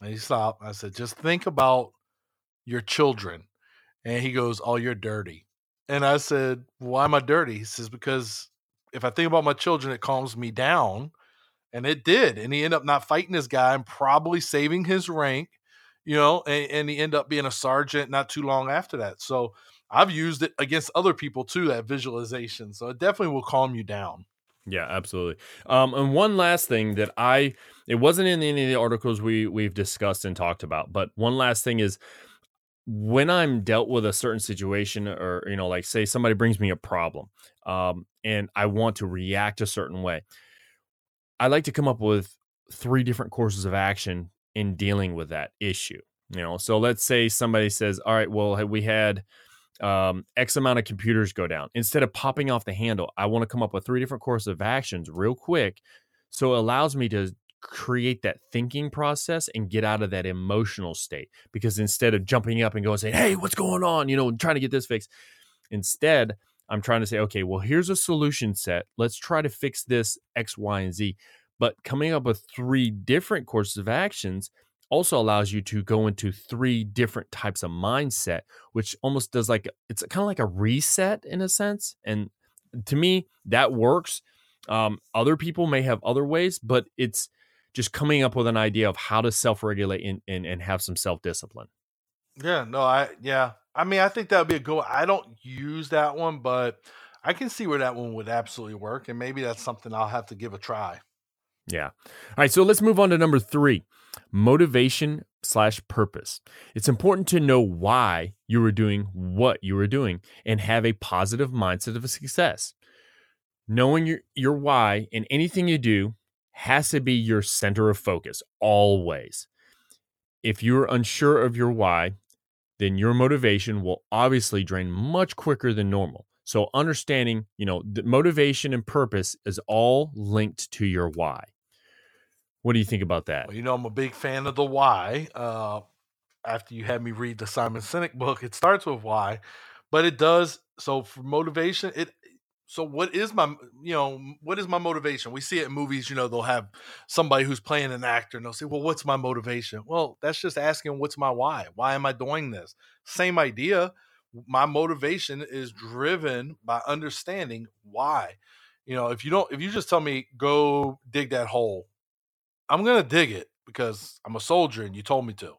And he stopped. I said, Just think about your children. And he goes, Oh, you're dirty. And I said, Why am I dirty? He says, Because if I think about my children, it calms me down. And it did. And he ended up not fighting this guy and probably saving his rank, you know, and, and he ended up being a sergeant not too long after that. So I've used it against other people too, that visualization. So it definitely will calm you down. Yeah, absolutely. Um, and one last thing that I it wasn't in any of the articles we we've discussed and talked about, but one last thing is when I'm dealt with a certain situation, or you know, like say somebody brings me a problem, um, and I want to react a certain way, I like to come up with three different courses of action in dealing with that issue. You know, so let's say somebody says, "All right, well, we had." um, X amount of computers go down. Instead of popping off the handle, I want to come up with three different courses of actions real quick. So it allows me to create that thinking process and get out of that emotional state. Because instead of jumping up and going, saying, Hey, what's going on? You know, trying to get this fixed. Instead, I'm trying to say, okay, well, here's a solution set. Let's try to fix this X, Y, and Z. But coming up with three different courses of actions also allows you to go into three different types of mindset, which almost does like it's kind of like a reset in a sense. And to me, that works. Um, other people may have other ways, but it's just coming up with an idea of how to self regulate and, and, and have some self discipline. Yeah, no, I, yeah. I mean, I think that would be a good I don't use that one, but I can see where that one would absolutely work. And maybe that's something I'll have to give a try. Yeah. All right. So let's move on to number three motivation slash purpose. It's important to know why you were doing what you were doing and have a positive mindset of success. Knowing your, your why in anything you do has to be your center of focus always. If you're unsure of your why, then your motivation will obviously drain much quicker than normal. So understanding, you know, the motivation and purpose is all linked to your why. What do you think about that? Well, you know, I'm a big fan of the why. Uh, after you had me read the Simon Sinek book, it starts with why, but it does. So for motivation, it. So what is my, you know, what is my motivation? We see it in movies. You know, they'll have somebody who's playing an actor, and they'll say, "Well, what's my motivation?" Well, that's just asking, "What's my why? Why am I doing this?" Same idea. My motivation is driven by understanding why. You know, if you don't, if you just tell me go dig that hole, I'm gonna dig it because I'm a soldier and you told me to.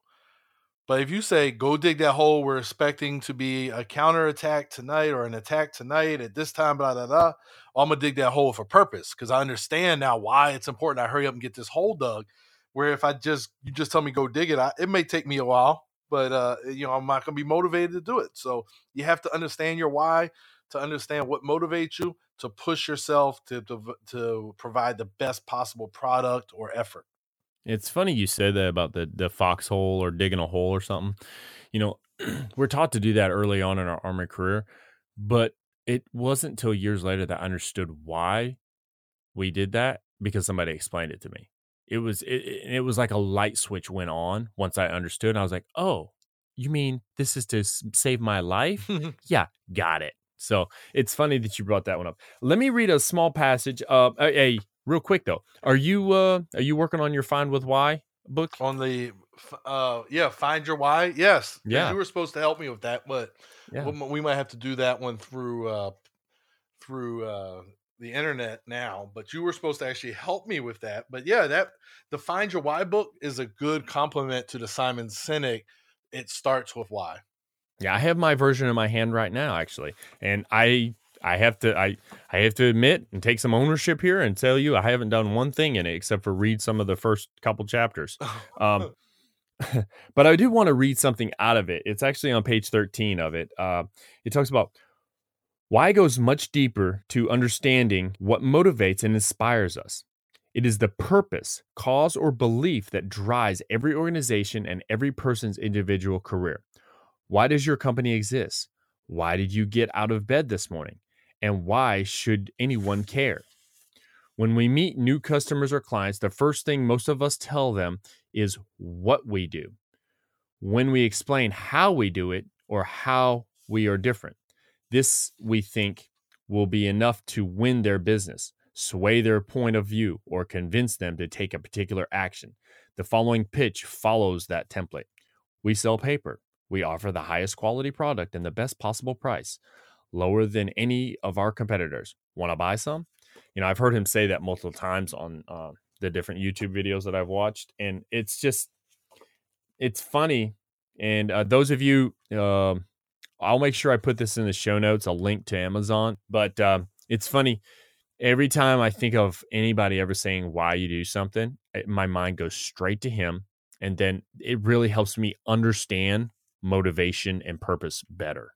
But if you say go dig that hole, we're expecting to be a counterattack tonight or an attack tonight at this time, blah blah blah. I'm gonna dig that hole for purpose because I understand now why it's important. I hurry up and get this hole dug. Where if I just you just tell me go dig it, I, it may take me a while, but uh, you know I'm not gonna be motivated to do it. So you have to understand your why to understand what motivates you to push yourself to, to, to provide the best possible product or effort. It's funny you said that about the the foxhole or digging a hole or something. You know, we're taught to do that early on in our army career, but it wasn't till years later that I understood why we did that because somebody explained it to me. It was it, it was like a light switch went on once I understood. I was like, "Oh, you mean this is to save my life?" yeah, got it. So it's funny that you brought that one up. Let me read a small passage. Uh, a, a real quick though, are you uh are you working on your Find with Why book? On the uh yeah, Find Your Why. Yes. Yeah. You were supposed to help me with that, but yeah. we might have to do that one through uh through uh the internet now, but you were supposed to actually help me with that. But yeah, that the Find Your Why book is a good complement to the Simon Sinek. It starts with why. Yeah, I have my version in my hand right now, actually, and I I have to I I have to admit and take some ownership here and tell you I haven't done one thing in it except for read some of the first couple chapters. Um, but I do want to read something out of it. It's actually on page 13 of it. Uh, it talks about why goes much deeper to understanding what motivates and inspires us. It is the purpose, cause, or belief that drives every organization and every person's individual career. Why does your company exist? Why did you get out of bed this morning? And why should anyone care? When we meet new customers or clients, the first thing most of us tell them is what we do. When we explain how we do it or how we are different, this we think will be enough to win their business, sway their point of view, or convince them to take a particular action. The following pitch follows that template. We sell paper. We offer the highest quality product and the best possible price, lower than any of our competitors. Want to buy some? You know, I've heard him say that multiple times on uh, the different YouTube videos that I've watched, and it's just it's funny. And uh, those of you, uh, I'll make sure I put this in the show notes. A link to Amazon, but um, it's funny. Every time I think of anybody ever saying why you do something, it, my mind goes straight to him, and then it really helps me understand motivation and purpose better.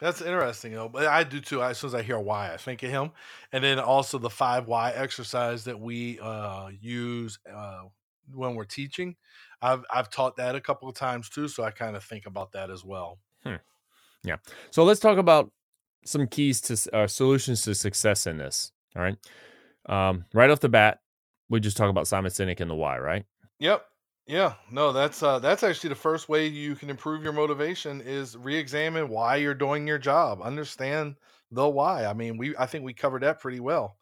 That's interesting, though. But I do too. As soon as I hear why, I think of him, and then also the five why exercise that we uh, use uh, when we're teaching. I've I've taught that a couple of times too, so I kind of think about that as well. Hmm. Yeah. So let's talk about some keys to uh, solutions to success in this. All right. Um, right off the bat, we just talk about Simon Sinek and the why, right? Yep. Yeah, no, that's uh that's actually the first way you can improve your motivation is re-examine why you're doing your job. Understand the why. I mean, we I think we covered that pretty well.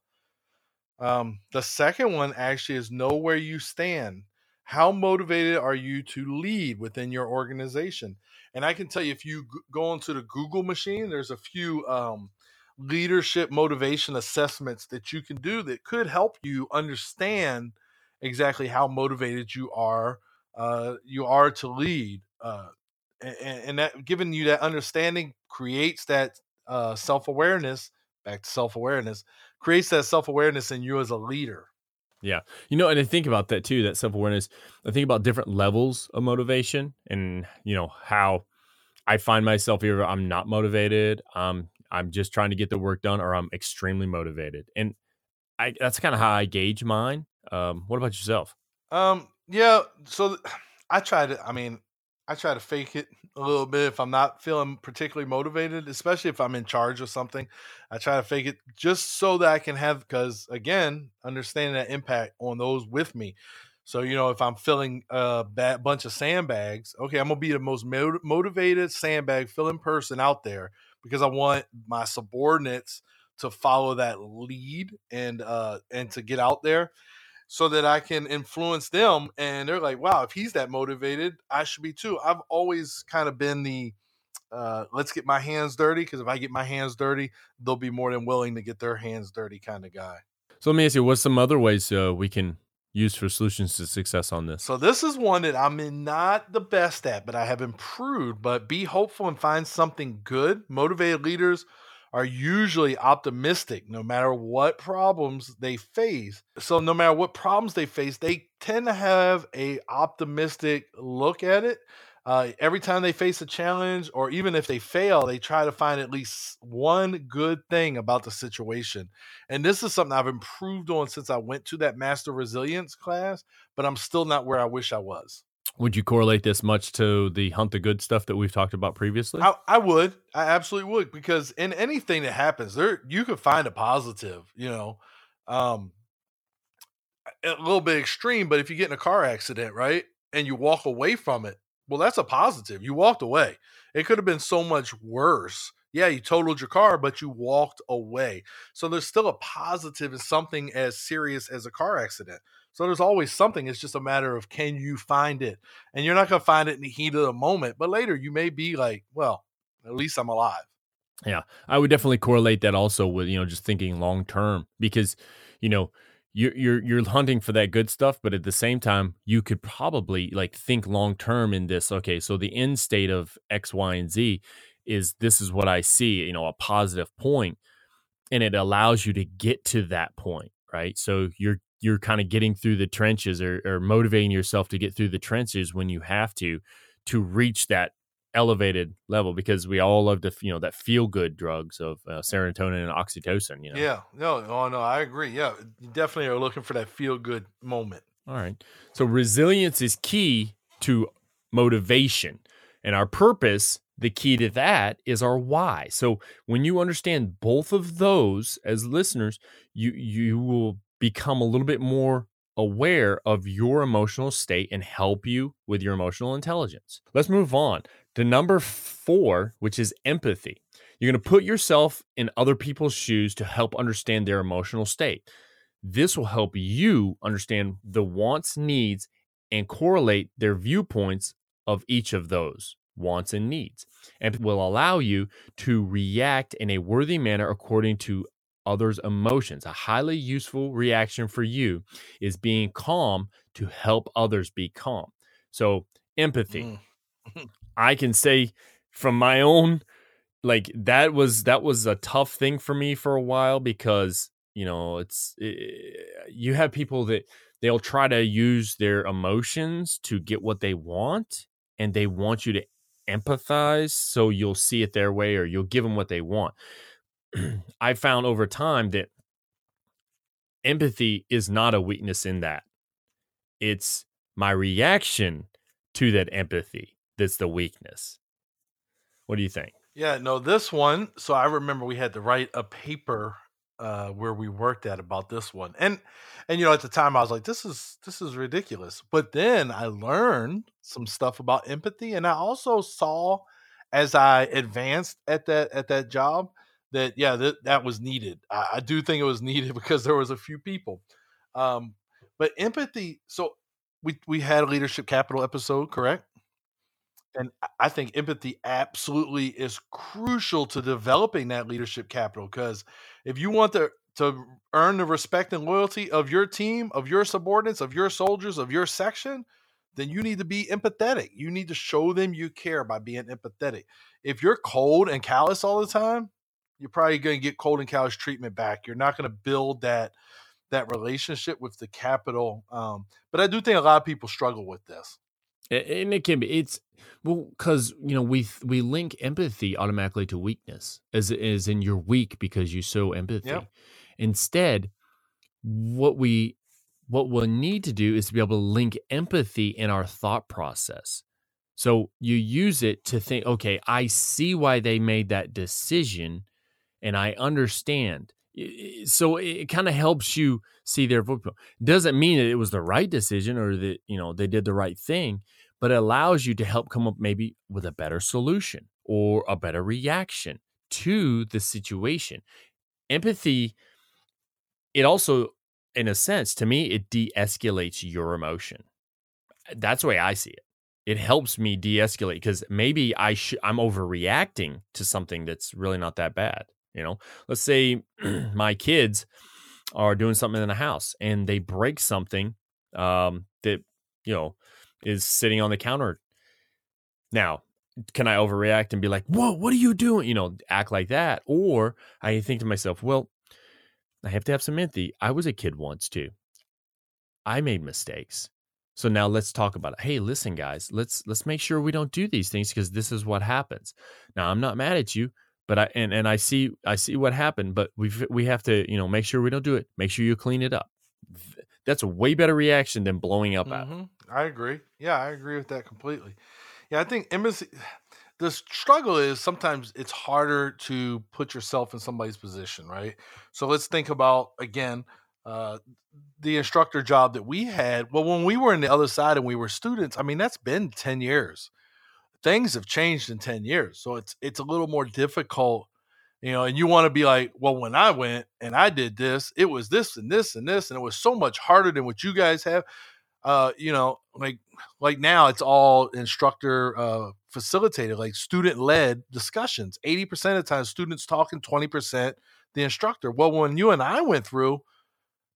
Um the second one actually is know where you stand. How motivated are you to lead within your organization? And I can tell you if you go into the Google machine, there's a few um leadership motivation assessments that you can do that could help you understand exactly how motivated you are uh, you are to lead uh, and, and that giving you that understanding creates that uh, self-awareness back to self-awareness creates that self-awareness in you as a leader Yeah. You know, and I think about that too, that self awareness. I think about different levels of motivation and, you know, how I find myself either I'm not motivated, um, I'm just trying to get the work done, or I'm extremely motivated. And I that's kind of how I gauge mine. Um, what about yourself? um yeah so i try to i mean i try to fake it a little bit if i'm not feeling particularly motivated especially if i'm in charge of something. I try to fake it just so that i can have because again understanding that impact on those with me. So you know if i'm filling a bad bunch of sandbags okay i'm gonna be the most mo- motivated sandbag filling person out there because i want my subordinates to follow that lead and uh and to get out there so that I can influence them. And they're like, wow, if he's that motivated, I should be too. I've always kind of been the uh, let's get my hands dirty because if I get my hands dirty, they'll be more than willing to get their hands dirty kind of guy. So let me ask you, what's some other ways uh, we can use for solutions to success on this? So this is one that I'm in not the best at, but I have improved. But be hopeful and find something good. Motivated leaders are usually optimistic no matter what problems they face. So no matter what problems they face, they tend to have a optimistic look at it. Uh, every time they face a challenge, or even if they fail, they try to find at least one good thing about the situation. And this is something I've improved on since I went to that master resilience class, but I'm still not where I wish I was. Would you correlate this much to the hunt the good stuff that we've talked about previously? I, I would. I absolutely would because in anything that happens, there you could find a positive. You know, um, a little bit extreme, but if you get in a car accident, right, and you walk away from it, well, that's a positive. You walked away. It could have been so much worse. Yeah, you totaled your car, but you walked away. So there's still a positive in something as serious as a car accident. So there's always something. It's just a matter of can you find it? And you're not going to find it in the heat of the moment, but later you may be like, well, at least I'm alive. Yeah, I would definitely correlate that also with you know just thinking long term because you know you're you're you're hunting for that good stuff, but at the same time you could probably like think long term in this. Okay, so the end state of X, Y, and Z is this is what I see. You know, a positive point, and it allows you to get to that point, right? So you're you're kind of getting through the trenches or, or motivating yourself to get through the trenches when you have to to reach that elevated level because we all love to you know that feel good drugs of uh, serotonin and oxytocin you know Yeah, no, oh no, I agree. Yeah, you definitely are looking for that feel good moment. all right so resilience is key to motivation and our purpose the key to that is our why so when you understand both of those as listeners you you will become a little bit more aware of your emotional state and help you with your emotional intelligence. Let's move on. To number four which is empathy. You're going to put yourself in other people's shoes to help understand their emotional state. This will help you understand the wants needs and correlate their viewpoints of each of those wants and needs. And will allow you to react in a worthy manner according to others' emotions. A highly useful reaction for you is being calm to help others be calm. So, empathy. Mm. I can say from my own like that was that was a tough thing for me for a while because you know it's it, you have people that they'll try to use their emotions to get what they want and they want you to empathize so you'll see it their way or you'll give them what they want i found over time that empathy is not a weakness in that it's my reaction to that empathy that's the weakness what do you think Yeah, no, this one. So I remember we had to write a paper uh, where we worked at about this one, and and you know at the time I was like, this is this is ridiculous. But then I learned some stuff about empathy, and I also saw as I advanced at that at that job that yeah that that was needed. I, I do think it was needed because there was a few people. Um, but empathy. So we we had a leadership capital episode, correct? And I think empathy absolutely is crucial to developing that leadership capital because if you want to to earn the respect and loyalty of your team, of your subordinates, of your soldiers, of your section, then you need to be empathetic. You need to show them you care by being empathetic. If you're cold and callous all the time, you're probably going to get cold and callous treatment back. You're not going to build that that relationship with the capital. Um, but I do think a lot of people struggle with this. And it can be it's well because you know we we link empathy automatically to weakness as as in you're weak because you show empathy Yep. instead what we what we'll need to do is to be able to link empathy in our thought process so you use it to think okay i see why they made that decision and i understand. So it kind of helps you see their viewpoint doesn't mean that it was the right decision or that you know they did the right thing but it allows you to help come up maybe with a better solution or a better reaction to the situation. Empathy it also in a sense to me it de-escalates your emotion. That's the way i see it. It helps me de-escalate because maybe i should i'm overreacting to something that's really not that bad you know? Let's say my kids are doing something in the house and they break something um, that you know is sitting on the counter. Now can i overreact and be like whoa what are you doing? You know act like that. Or i think to myself well i have to have some empathy. I was a kid once too. I made mistakes. So now let's talk about it. Hey listen guys let's let's make sure we don't do these things because this is what happens. Now i'm not mad at you but i and, and i see i see what happened but we we have to you know make sure we don't do it make sure you clean it up that's a way better reaction than blowing up. Mhm. I agree. Yeah, I agree with that completely. Yeah, I think empathy. The struggle is sometimes it's harder to put yourself in somebody's position, right? So let's think about again uh, the instructor job that we had. Well, when we were in the other side and we were students, I mean that's been ten years. Things have changed in ten years, so it's it's a little more difficult, you know. And you want to be like, well, when I went and I did this, it was this and this and this, and it was so much harder than what you guys have uh you know like like now it's all instructor uh facilitated like student led discussions 80% of the time students talking 20% the instructor well when you and i went through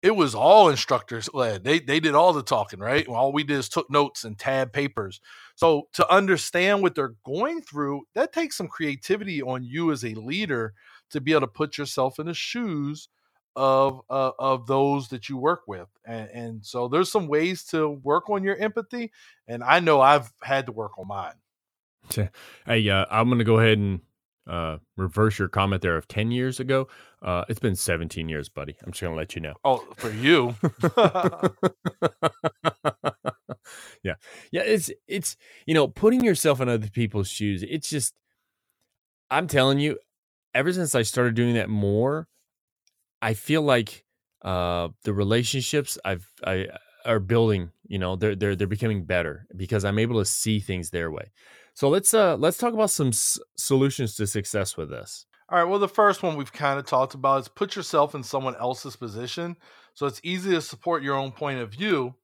it was all instructors led. They they did all the talking right? All we did is took notes and tab papers. So to understand what they're going through that takes some creativity on you as a leader to be able to put yourself in the shoes of uh, of those that you work with. And, and so there's some ways to work on your empathy and i know i've had to work on mine. Hey, uh, I'm to go ahead and uh, reverse your comment there of 10 years ago. Uh, it's been 17 years, buddy. I'm just going to let you know. oh for you yeah. Yeah. It's, it's, you know, putting yourself in other people's shoes. It's just, I'm telling you, ever since I started doing that more, I feel like uh, the relationships I've, I, are building, you know, they're, they're, they're becoming better because I'm able to see things their way. So let's, uh, let's talk about some s- solutions to success with this. All right. Well, the first one we've kind of talked about is put yourself in someone else's position. So it's easy to support your own point of view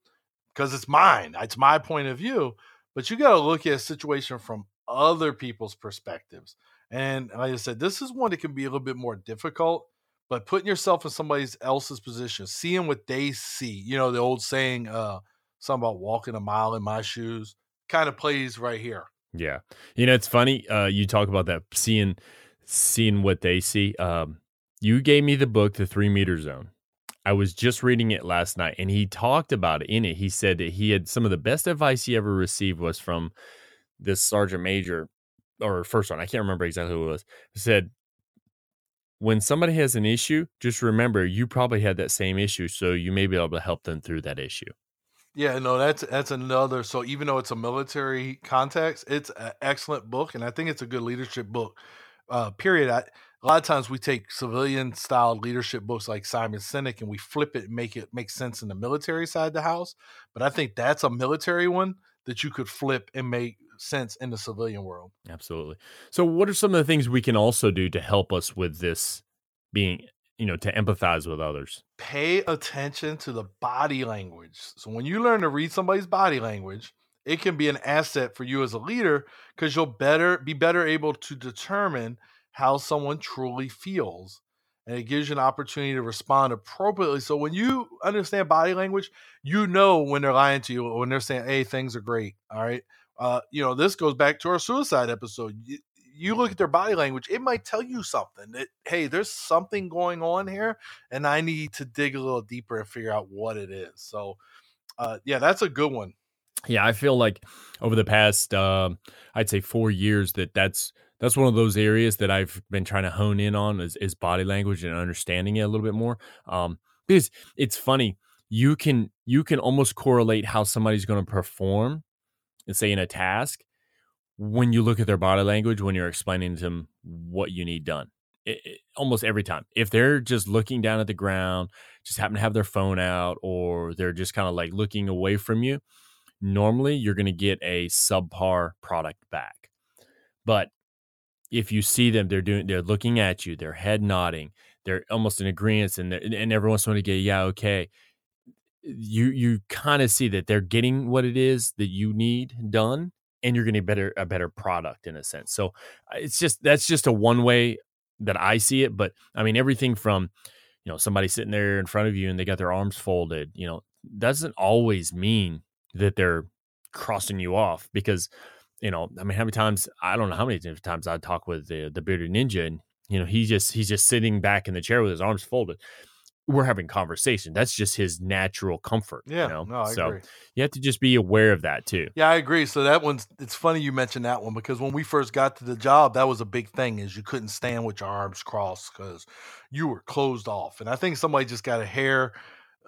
because it's mine. It's my point of view. But you got to look at a situation from other people's perspectives. And like I said, this is one that can be a little bit more difficult. but putting yourself in somebody else's position, seeing what they see. You know, the old saying, uh, something about walking a mile in my shoes, kind of plays right here. Yeah, you know, it's funny. Uh, you talk about that seeing seeing what they see. Um, you gave me the book, The Three Meter Zone. I was just reading it last night, and he talked about it in it. He said that he had some of the best advice he ever received was from this sergeant major or first one. I can't remember exactly who it was. He said, when somebody has an issue, just remember you probably had that same issue, so you may be able to help them through that issue. Yeah, no, that's that's another. So even though it's a military context, it's an excellent book, and I think it's a good leadership book. Uh, period. I, a lot of times we take civilian style leadership books like Simon Sinek and we flip it and make it make sense in the military side of the house. But I think that's a military one that you could flip and make sense in the civilian world. Absolutely. So what are some of the things we can also do to help us with this being, you know, to empathize with others? Pay attention to the body language. So when you learn to read somebody's body language, it can be an asset for you as a leader because you'll better be better able to determine how someone truly feels and it gives you an opportunity to respond appropriately. So when you understand body language, you know when they're lying to you or when they're saying, "Hey, things are great." All right, uh, you know this goes back to our suicide episode. You, look at their body language; it might tell you something that, hey, there's something going on here, and I need to dig a little deeper and figure out what it is. So, uh, yeah, that's a good one. Yeah, I feel like over the past, uh, I'd say four years, that that's that's one of those areas that I've been trying to hone in on is, is body language and understanding it a little bit more. Um, because it's funny, you can you can almost correlate how somebody's going to perform, and say in a task, when you look at their body language when you're explaining to them what you need done. It, it, almost every time, if they're just looking down at the ground, just happen to have their phone out, or they're just kind of like looking away from you, normally you're going to get a subpar product back. But if you see them, they're doing, they're looking at you, they're head nodding, they're almost in agreement, and and every once in a while, get yeah, okay. You you kind of see that they're getting what it is that you need done, and you're going getting better a better product in a sense. So uh, it's just that's just a one way that I see it. But I mean, everything from you know somebody sitting there in front of you and they got their arms folded, you know, doesn't always mean that they're crossing you off because you know, I mean, how many times I don't know how many times I talk with the the bearded ninja, and you know, he just he's just sitting back in the chair with his arms folded. We're having conversation. That's just his natural comfort. Yeah, you know? no, I so agree. you have to just be aware of that too. Yeah, I agree. So that one's it's funny you mentioned that one because when we first got to the job, that was a big thing is you couldn't stand with your arms crossed because you were closed off. And I think somebody just got a hair,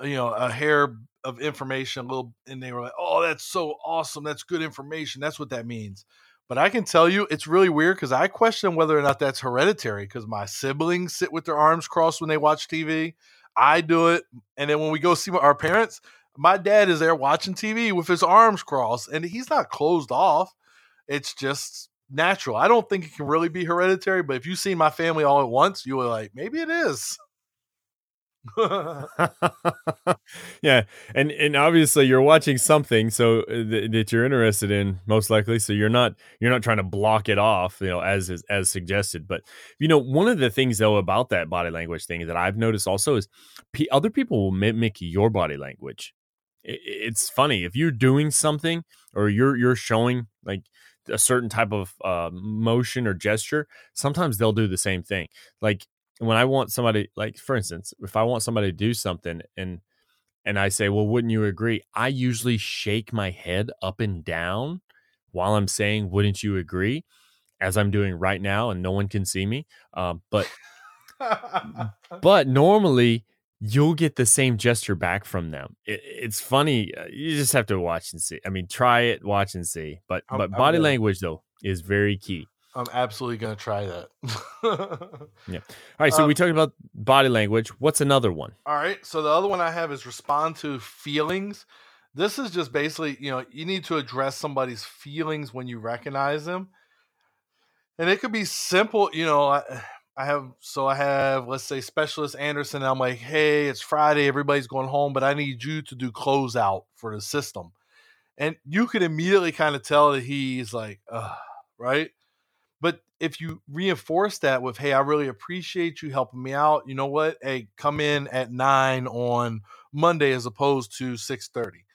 uh, you know, a hair of information a little and they were like, "Oh, that's so awesome. That's good information. That's what that means." But I can tell you it's really weird because I question whether or not that's hereditary because my siblings sit with their arms crossed when they watch TV. I do it. And then when we go see our parents, my dad is there watching TV with his arms crossed and he's not closed off. It's just natural. I don't think it can really be hereditary, but if you see my family all at once, you were like, maybe it is. yeah, and and obviously you're watching something so uh, th- that you're interested in, most likely. So you're not you're not trying to block it off, you know, as as, as suggested. But you know, one of the things though about that body language thing that I've noticed also is p- other people will mimic your body language. It, it's funny if you're doing something or you're you're showing like a certain type of uh, motion or gesture. Sometimes they'll do the same thing. Like when I want somebody, like for instance, if I want somebody to do something and and I say, well, wouldn't you agree? I usually shake my head up and down while I'm saying, wouldn't you agree? As I'm doing right now, and no one can see me. Um, but but normally you'll get the same gesture back from them. It, it's funny. uh, You just have to watch and see. I mean, try it, watch and see. But I'm- but body language though is very key. I'm absolutely going to try that. Yeah. All right, so Um, we talked about body language. What's another one? All right. So the other one I have is respond to feelings. This is just basically, you know, you need to address somebody's feelings when you recognize them. And it could be simple, you know, I, I have so I have let's say specialist Anderson. I'm like, hey, it's Friday, everybody's going home, but I need you to do closeout for the system. And you could immediately kind of tell that he's like, right? But if you reinforce that with, hey, I really appreciate you helping me out. You know what? Hey, come in at nine on Monday as opposed to six thirty.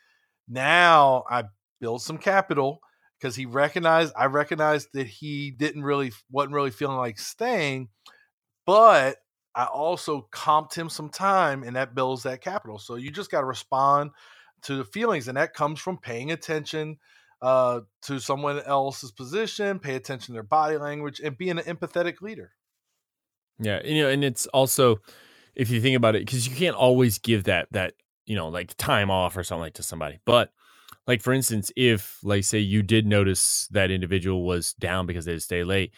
Now I build some capital because he recognized I recognized that he didn't really wasn't really feeling like staying, but I also comped him some time and that builds that capital. So you just got to respond to the feelings, and that comes from paying attention uh, to someone else's position, pay attention to their body language, and being an empathetic leader. Yeah, you know, and it's also if you think about it, because you can't always give that that you know like time off or something like to somebody, but like for instance, if like say you did notice that individual was down because they stay late,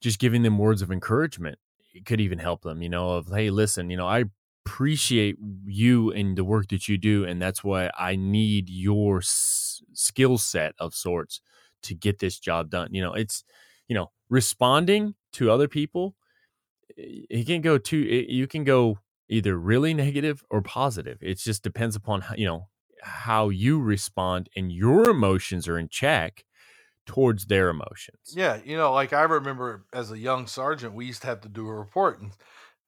just giving them words of encouragement could even help them. You know, of hey, listen, you know, I appreciate you and the work that you do and that's why i need your skill set of sorts to get this job done you know it's you know responding to other people it can go to you can go either really negative or positive it just depends upon how, you know how you respond and your emotions are in check towards their emotions Yeah, you know, like I remember as a young sergeant, we used to have to do a report, and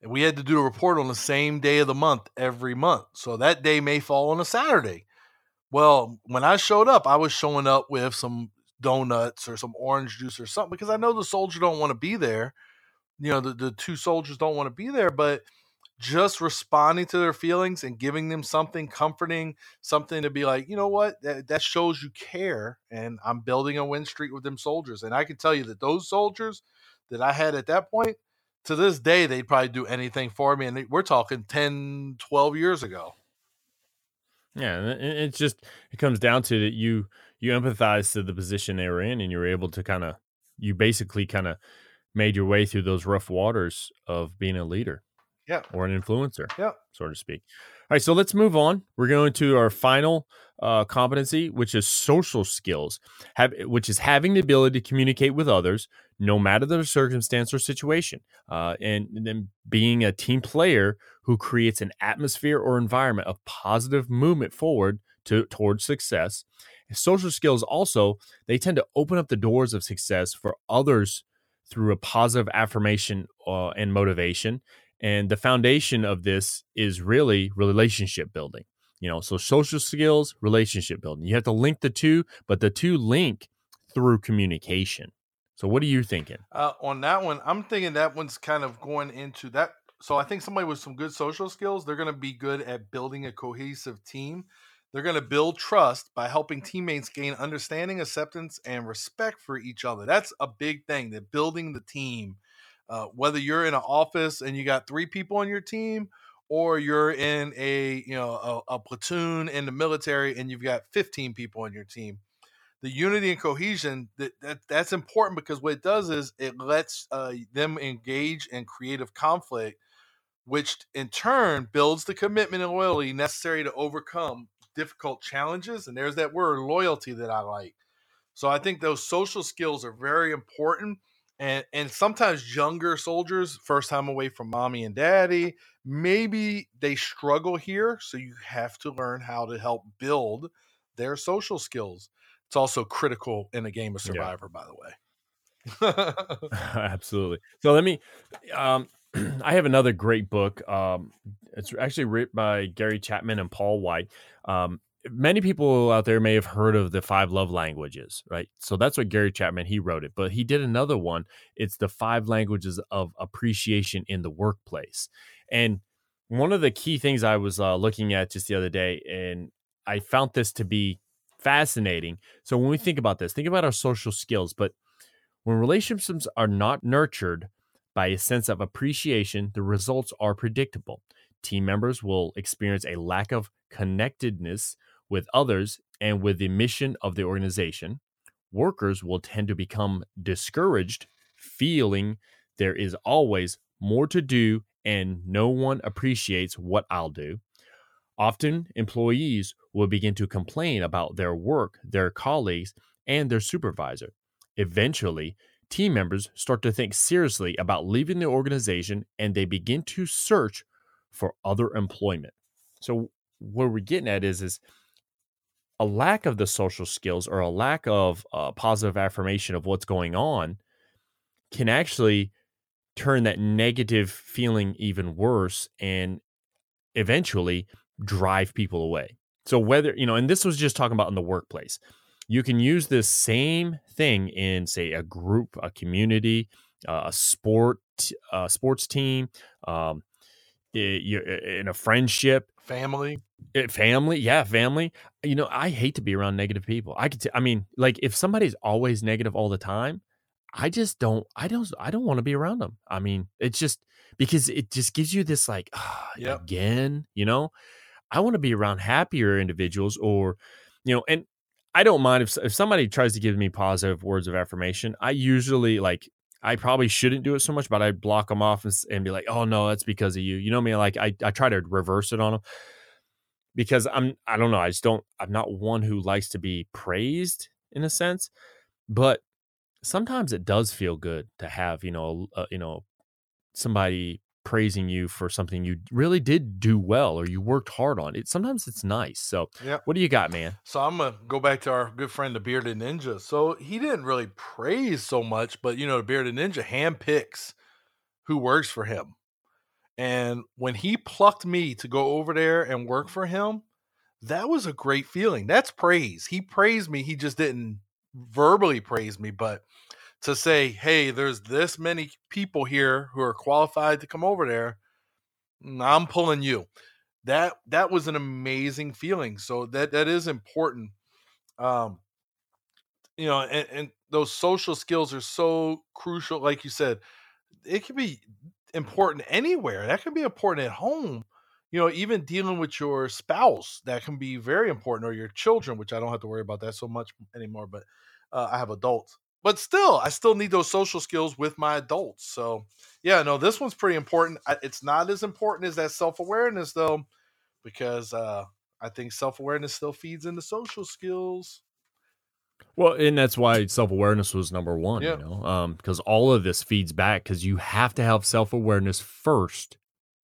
we had to do a report on the same day of the month every month. So that day may fall on a Saturday. Well, when I showed up, I was showing up with some donuts or some orange juice or something because I know the soldier don't want to be there. You know, the, the two soldiers don't want to be there, but just responding to their feelings and giving them something comforting, something to be like, you know what, that, that shows you care. And I'm building a win streak with them soldiers. And I can tell you that those soldiers that I had at that point, to this day, they'd probably do anything for me. And they, we're talking 10, 12 years ago. Yeah, and it, it just it comes down to that you you empathize to the position they were in, and you're able to kind of you basically kind of made your way through those rough waters of being a leader, Yeah. or an influencer, Yeah. so to speak. All right, so let's move on. We're going to our final uh, competency, which is social skills, have which is having the ability to communicate with others, no matter the circumstance or situation, uh, and then being a team player who creates an atmosphere or environment of positive movement forward to towards success. Social skills also they tend to open up the doors of success for others through a positive affirmation uh, and motivation. And the foundation of this is really relationship building. You know, so social skills, relationship building. You have to link the two, but the two link through communication. So, what are you thinking? Uh, on that one, I'm thinking that one's kind of going into that. So I think somebody with some good social skills, they're going to be good at building a cohesive team. They're going to build trust by helping teammates gain understanding, acceptance, and respect for each other. That's a big thing. That building the team. Uh, whether you're in an office and you got three people on your team, or you're in a you know a, a platoon in the military and you've got 15 people on your team, the unity and cohesion that, that that's important because what it does is it lets uh, them engage in creative conflict which in turn builds the commitment and loyalty necessary to overcome difficult challenges and there's that word loyalty that i like. So i think those social skills are very important and and sometimes younger soldiers first time away from mommy and daddy maybe they struggle here so you have to learn how to help build their social skills it's also critical in a game of Yeah. survivor by the way Absolutely. So let me. Um, I have another great book. Um, it's actually written by Gary Chapman and Paul White. Um, many people out there may have heard of the five love languages, right? So that's what Gary Chapman he wrote it, but he did another one. It's the five languages of appreciation in the workplace, and one of the key things I was uh, looking at just the other day, and I found this to be fascinating. So when we think about this, think about our social skills, but when relationships are not nurtured by a sense of appreciation, the results are predictable. Team members will experience a lack of connectedness with others and with the mission of the organization. Workers will tend to become discouraged, feeling there is always more to do and no one appreciates what I'll do. Often, employees will begin to complain about their work, their colleagues, and their supervisor. Eventually, team members start to think seriously about leaving the organization and they begin to search for other employment. So, what we're getting at is, is a lack of the social skills or a lack of uh, positive affirmation of what's going on can actually turn that negative feeling even worse and eventually drive people away. So whether, you know, and this was just talking about in the workplace. You can use this same thing in say a group, a community, uh, a sport, a sports team, um, in a friendship, family, it, family, yeah, family. You know, I hate to be around negative people. I could, t- I mean, like if somebody's always negative all the time, I just don't, I don't, I don't want to be around them. I mean, it's just because it just gives you this like, Yep. again, you know, I want to be around happier individuals or, you know, and I don't mind if if somebody tries to give me positive words of affirmation. I usually like I probably shouldn't do it so much, but I block them off and, and be like, "Oh no, that's because of you." You know what I mean? Like I I try to reverse it on them because I'm I don't know. I just don't. I'm not one who likes to be praised in a sense, but sometimes it does feel good to have you know uh, you know somebody praising you for something you really did do well or you worked hard on it sometimes it's nice so Yep. what do you got man So I'm gonna go back to our good friend the bearded ninja. So he didn't really praise so much, but you know, the bearded ninja handpicks who works for him. And when he plucked me to go over there and work for him, that was a great feeling. That's praise. He praised me. He just didn't verbally praise me, but to say, hey, there's this many people here who are qualified to come over there, mm, I'm pulling you. That that was an amazing feeling. So that that is important. Um, you know, and, and those social skills are so crucial. Like you said, it can be important anywhere. That can be important at home. You know, even dealing with your spouse, that can be very important, or your children, which I don't have to worry about that so much anymore. But uh, I have adults. But still, I still need those social skills with my adults. So, yeah, no, this one's pretty important. It's not as important as that self awareness, though, because uh, I think self awareness still feeds into social skills. Well, and that's why self awareness was number one, Yeah. you know, um, because all of this feeds back because you have to have self awareness first.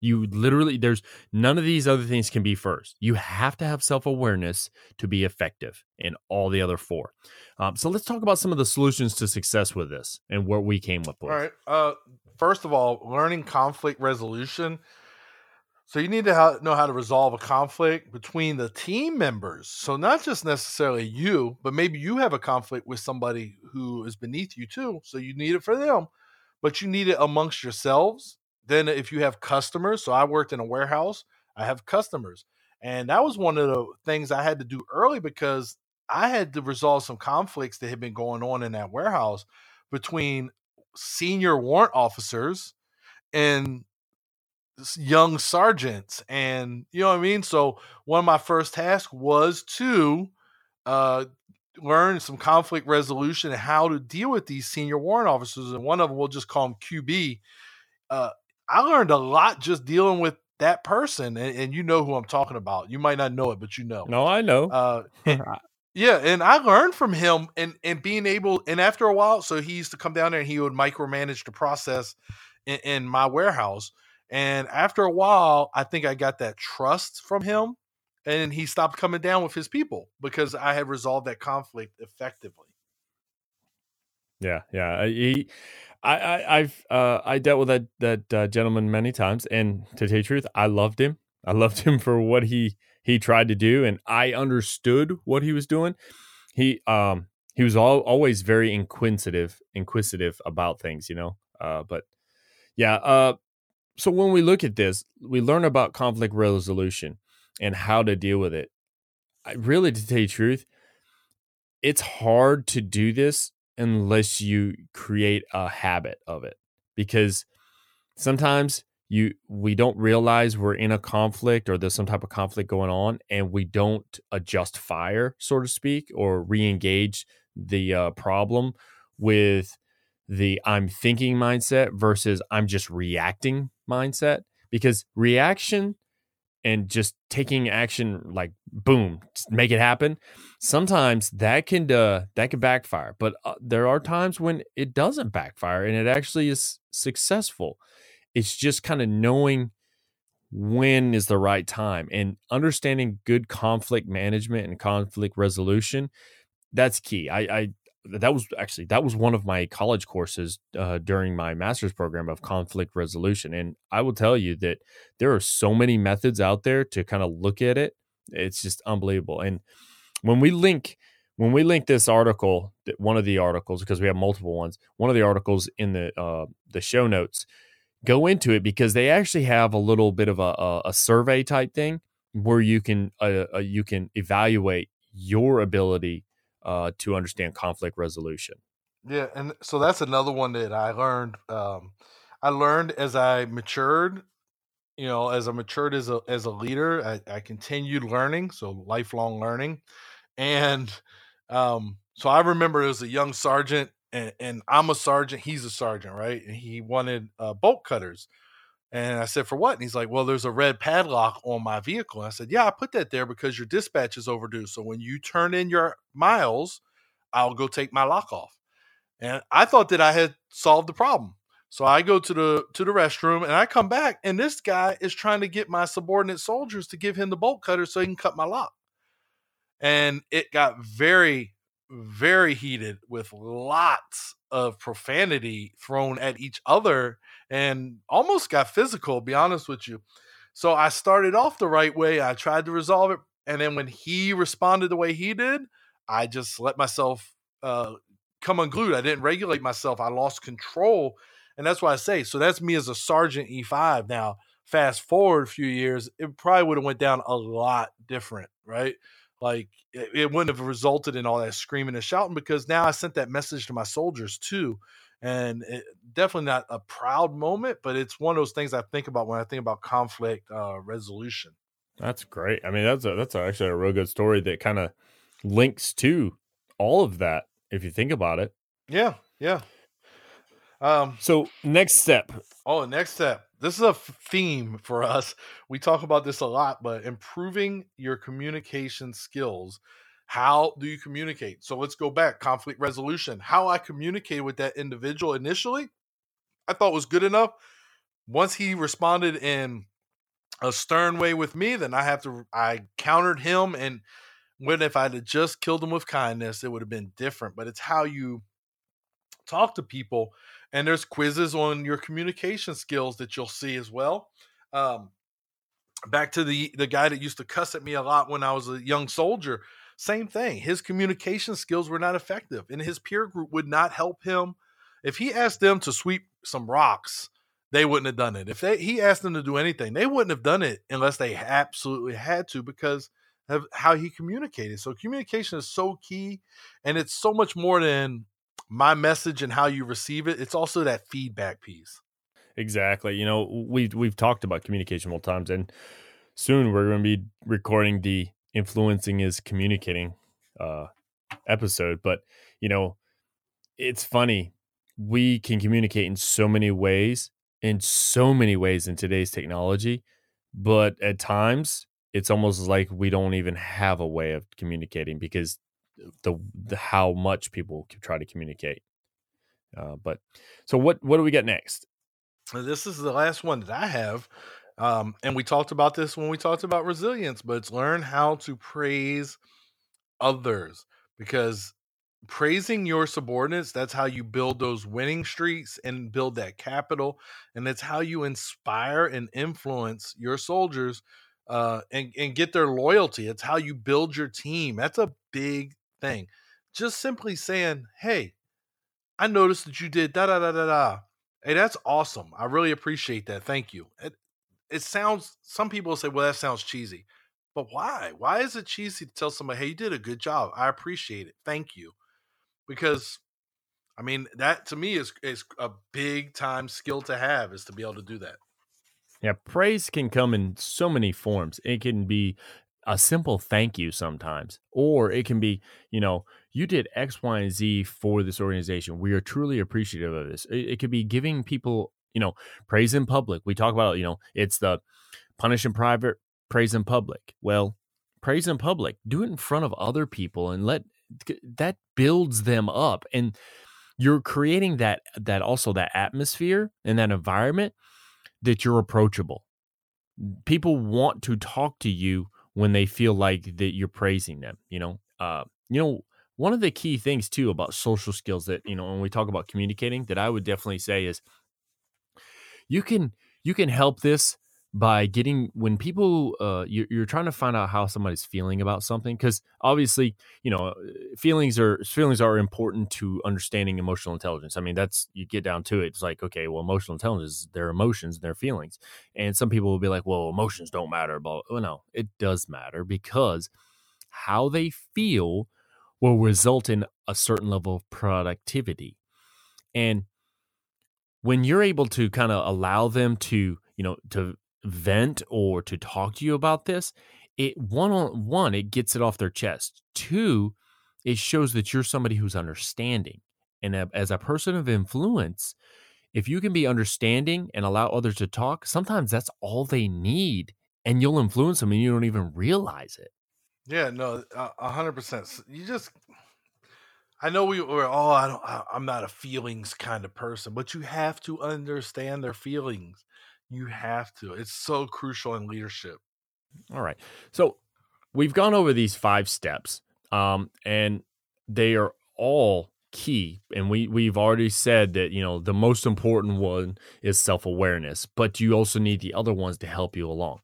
You literally, there's none of these other things can be first. You have to have self awareness to be effective in all the other four. Um, so let's talk about some of the solutions to success with this and what we came up with. All right. Uh, first of all, learning conflict resolution. So you need to ha- know how to resolve a conflict between the team members. So not just necessarily you, but maybe you have a conflict with somebody who is beneath you too. So you need it for them, but you need it amongst yourselves. Then if you have customers, so I worked in a warehouse, I have customers. And that was one of the things I had to do early because I had to resolve some conflicts that had been going on in that warehouse between senior warrant officers and young sergeants and you know what i mean so one of my first tasks was to uh learn some conflict resolution and how to deal with these senior warrant officers and one of them we'll just call him qb uh i learned a lot just dealing with that person and, and you know who i'm talking about you might not know it but you know No, I know. uh, yeah, and I learned from him and and being able and after a while, so he used to come down there and he would micromanage the process in, in my warehouse. And after a while, I think I got that trust from him, and he stopped coming down with his people because I had resolved that conflict effectively. Yeah, yeah. He, I, I, I've, uh, I dealt with that that uh, gentleman many times, and to tell you the truth, I loved him. I loved him for what he he tried to do, and I understood what he was doing. He, um, he was all, always very inquisitive, inquisitive about things, you know. Uh, but yeah, uh, so when we look at this, we learn about conflict resolution and how to deal with it. I really, to tell you the truth, it's hard to do this unless you create a habit of it because sometimes you we don't realize we're in a conflict or there's some type of conflict going on and we don't adjust fire so to speak or re-engage the uh, problem with the i'm thinking mindset versus i'm just reacting mindset because reaction and just taking action like boom make it happen sometimes that can uh, that can backfire. But uh, there are times when it doesn't backfire and it actually is successful. It's just kind of knowing when is the right time and understanding good conflict management and conflict resolution that's key. I i that was actually that was one of my college courses uh, during my master's program of conflict resolution and i will tell you that there are so many methods out there to kind of look at it it's just unbelievable and when we link when we link this article one of the articles because we have multiple ones one of the articles in the uh, the show notes go into it because they actually have a little bit of a, a, survey type thing where you can uh, uh, you can evaluate your ability uh, to understand conflict resolution. Yeah, and so that's another one that I learned. Um, I learned as I matured. You know, as I matured as a as a leader, I, I continued learning, so lifelong learning, and um, so I remember as a young sergeant, and, and, I'm a sergeant. He's a sergeant, right? And he wanted uh, bolt cutters. And I said, for what? And he's like, well, there's a red padlock on my vehicle. And I said, yeah, I put that there because your dispatch is overdue. So when you turn in your miles, I'll go take my lock off. And I thought that I had solved the problem. So I go to the to the restroom and I come back and this guy is trying to get my subordinate soldiers to give him the bolt cutter so he can cut my lock. And it got very very heated with lots of profanity thrown at each other and almost got physical, be honest with you. So I started off the right way. I tried to resolve it. And then when he responded the way he did, I just let myself uh, come unglued. I didn't regulate myself. I lost control. And that's why I say, so that's me as a Sergeant E5. Now, fast forward a few years, it probably would have went down a lot different, right? Like it, it wouldn't have resulted in all that screaming and shouting because now I sent that message to my soldiers too and it, definitely not a proud moment, but it's one of those things I think about when I think about conflict uh, resolution. That's great. I mean, that's a, that's actually a real good story that kind of links to all of that if you think about it. Yeah, yeah. Um, so next step. Oh, next step. This is a theme for us. We talk about this a lot, but improving your communication skills how do you communicate? So let's go back conflict resolution. How I communicated with that individual initially, I thought was good enough. Once he responded in a stern way with me, then I have to I countered him and when if I'd just killed him with kindness, it would have been different. But it's how you talk to people, and there's quizzes on your communication skills that you'll see as well. Um, back to the the guy that used to cuss at me a lot when I was a young soldier. Same thing. His communication skills were not effective, and his peer group would not help him. If he asked them to sweep some rocks, they wouldn't have done it. If they, he asked them to do anything, they wouldn't have done it unless they absolutely had to because of how he communicated. So communication is so key, and it's so much more than my message and how you receive it. It's also that feedback piece. Exactly. You know, we've we've talked about communication multiple times, and soon we're going to be recording the influencing is communicating uh episode but you know it's funny. We can communicate in so many ways in so many ways in today's technology but at times it's almost like we don't even have a way of communicating because the, the how much people try to communicate. Uh, but so what what do we get next? This is the last one that i have um, and we talked about this when we talked about resilience, but it's learn how to praise others because praising your subordinates, that's how you build those winning streaks and build that capital. And it's how you inspire and influence your soldiers uh, and, and get their loyalty. It's how you build your team. That's a big thing. Just simply saying, hey, I noticed that you did da da da da da. Hey, that's awesome. I really appreciate that. Thank you. It, it sounds some people say, well, that sounds cheesy. But why? Why is it cheesy to tell somebody, hey, you did a good job. I appreciate it. Thank you. Because I mean, that to me is is a big time skill to have is to be able to do that. Yeah, praise can come in so many forms. It can be a simple thank you sometimes, or it can be, you know, you did X, Y, and Z for this organization. We are truly appreciative of this. It, it could be giving people you know, praise in public. We talk about, you know, it's the punish in private, praise in public. Well, praise in public, do it in front of other people and let that builds them up. And you're creating that that also that atmosphere and that environment that you're approachable. People want to talk to you when they feel like that you're praising them, you know. Uh, you know, one of the key things too about social skills that you know when we talk about communicating that I would definitely say is you can you can help this by getting when people uh, you're, you're trying to find out how somebody's feeling about something because obviously you know feelings are feelings are important to understanding emotional intelligence. I mean that's you get down to it it's like okay well emotional intelligence is their emotions their feelings. And some people will be like well emotions don't matter but well no it does matter because how they feel will result in a certain level of productivity. And when you're able to kind of allow them to you know to vent or to talk to you about this, it one on one, it gets it off their chest. Two, it shows that you're somebody who's understanding. And as a person of influence, if you can be understanding and allow others to talk, sometimes that's all they need. And you'll influence them and you don't even realize it. Yeah, no, a hundred percent. You just, I know we were, oh, I don't, I'm not a feelings kind of person, but you have to understand their feelings. You have to. It's so crucial in leadership. All right. So we've gone over these five steps, um, and they are all key. And we we've already said that you know the most important one is self awareness, but you also need the other ones to help you along.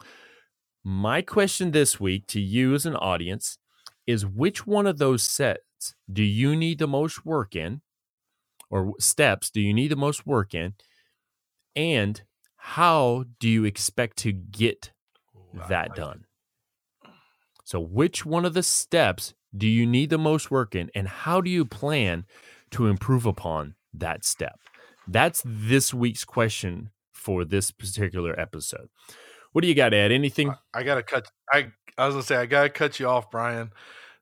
My question this week to you as an audience is: Which one of those do you need the most work in, or steps do you need the most work in, and how do you expect to get that done? So, which one of the steps do you need the most work in, and how do you plan to improve upon that step? That's this week's question for this particular episode. What do you got, Ed? Anything? I, I gotta cut. I I was gonna say I gotta cut you off, Brian.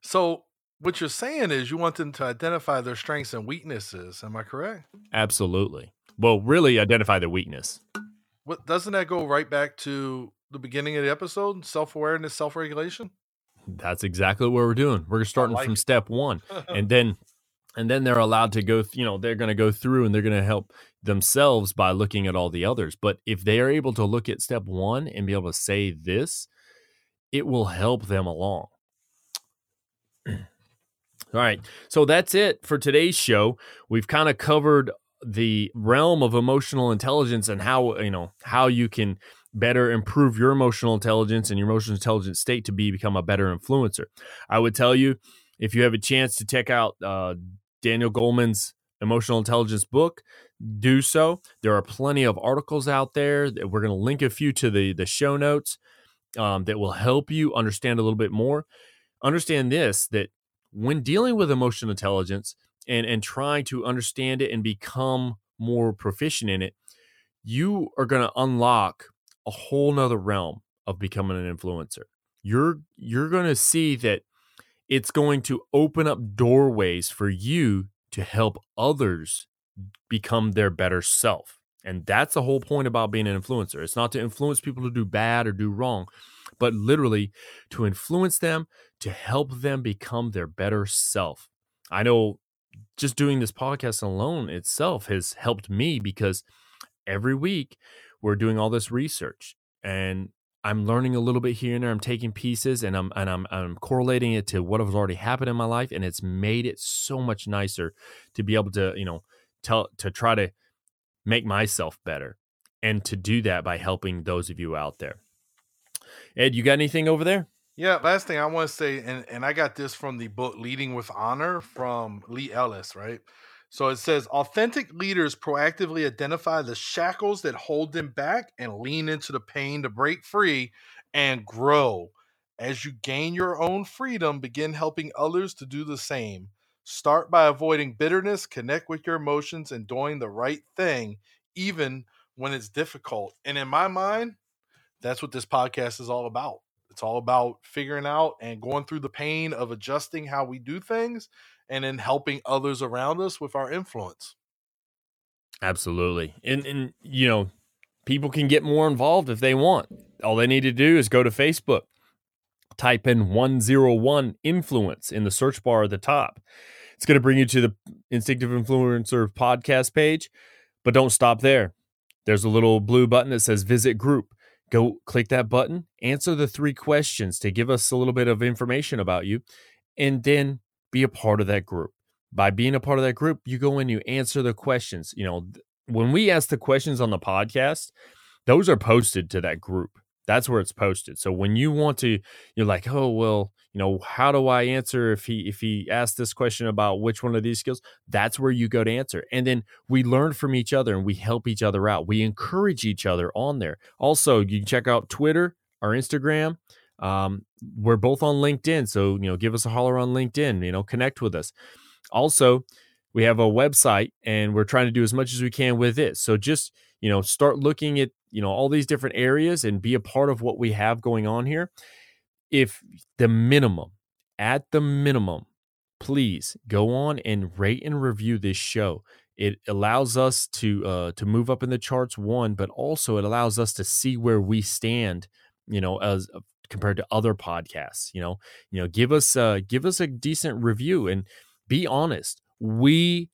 So what you're saying is you want them to identify their strengths and weaknesses. Am I correct? Absolutely. Well, really identify their weakness. What doesn't that go right back to the beginning of the episode? Self awareness, self regulation. That's exactly what we're doing. We're starting like from it. step one, and then and then they're allowed to go. You know, they're going to go through and they're going to help themselves by looking at all the others. But if they are able to look at step one and be able to say this, it will help them along. All right. So that's it for today's show. We've kind of covered the realm of emotional intelligence and how you know how you can better improve your emotional intelligence and your emotional intelligence state to be become a better influencer. I would tell you if you have a chance to check out uh, Daniel Goleman's emotional intelligence book, do so. There are plenty of articles out there. That We're going to link a few to the the show notes um, that will help you understand a little bit more. Understand this that when dealing with emotional intelligence, and and trying to understand it and become more proficient in it, you are going to unlock a whole nother realm of becoming an influencer. You're you're going to see that it's going to open up doorways for you to help others become their better self. And that's the whole point about being an influencer. It's not to influence people to do bad or do wrong, but literally to influence them to help them become their better self. I know just doing this podcast alone itself has helped me because every week we're doing all this research and I'm learning a little bit here and there. I'm taking pieces and I'm and I'm I'm correlating it to what has already happened in my life, and it's made it so much nicer to be able to you know tell to try to make myself better and to do that by helping those of you out there. Ed, you got anything over there? Yeah, last thing I want to say, and, and I got this from the book Leading with Honor from Lee Ellis, right? So it says authentic leaders proactively identify the shackles that hold them back and lean into the pain to break free and grow. As you gain your own freedom, begin helping others to do the same. Start by avoiding bitterness, connect with your emotions, and doing the right thing, even when it's difficult. And in my mind, that's what this podcast is all about. It's all about figuring out and going through the pain of adjusting how we do things and then helping others around us with our influence. Absolutely. And and you know, people can get more involved if they want. All they need to do is go to Facebook, type in 101 influence in the search bar at the top. It's going to bring you to the Instinctive Influencer podcast page, but don't stop there. There's a little blue button that says visit group. Go click that button, answer the three questions to give us a little bit of information about you, and then be a part of that group. By being a part of that group, you go in, you answer the questions. You know, when we ask the questions on the podcast, those are posted to that group. That's where it's posted. So when you want to, you're like, oh well, you know, how do I answer if he if he asked this question about which one of these skills? That's where you go to answer. And then we learn from each other and we help each other out. We encourage each other on there. Also, you can check out Twitter, our Instagram. Um, we're both on LinkedIn, so you know, give us a holler on LinkedIn. You know, connect with us. Also, we have a website, and we're trying to do as much as we can with it. So just you know, start looking at you know all these different areas and be a part of what we have going on here. If the minimum at the minimum please go on and rate and review this show. It allows us to uh, to move up in the charts one but also it allows us to see where we stand you know as uh, compared to other podcasts you know? You know give us uh give us a decent review and be honest we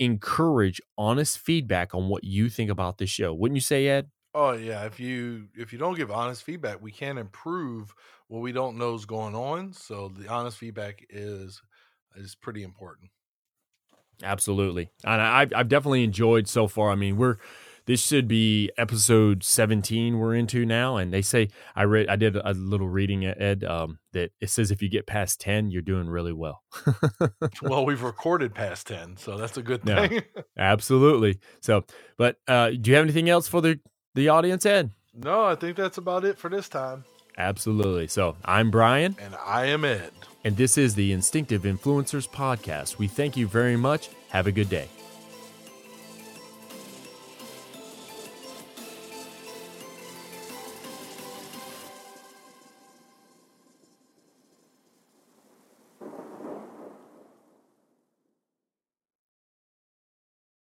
encourage honest feedback on what you think about the show wouldn't you say ed Oh yeah, if you if you don't give honest feedback, we can't improve what we don't know is going on. So the honest feedback is is pretty important. Absolutely, and I, I've definitely enjoyed so far. I mean, we're this should be episode 17 we're into now and they say i read i did a little reading ed um, that it says if you get past 10 you're doing really well well we've recorded past 10 so that's a good thing yeah, absolutely so but uh, do you have anything else for the the audience, Ed? No, I think that's about it for this time. Absolutely. So I'm Brian. And I am Ed. And this is the Instinctive Influencers Podcast. We thank you very much. Have a good day.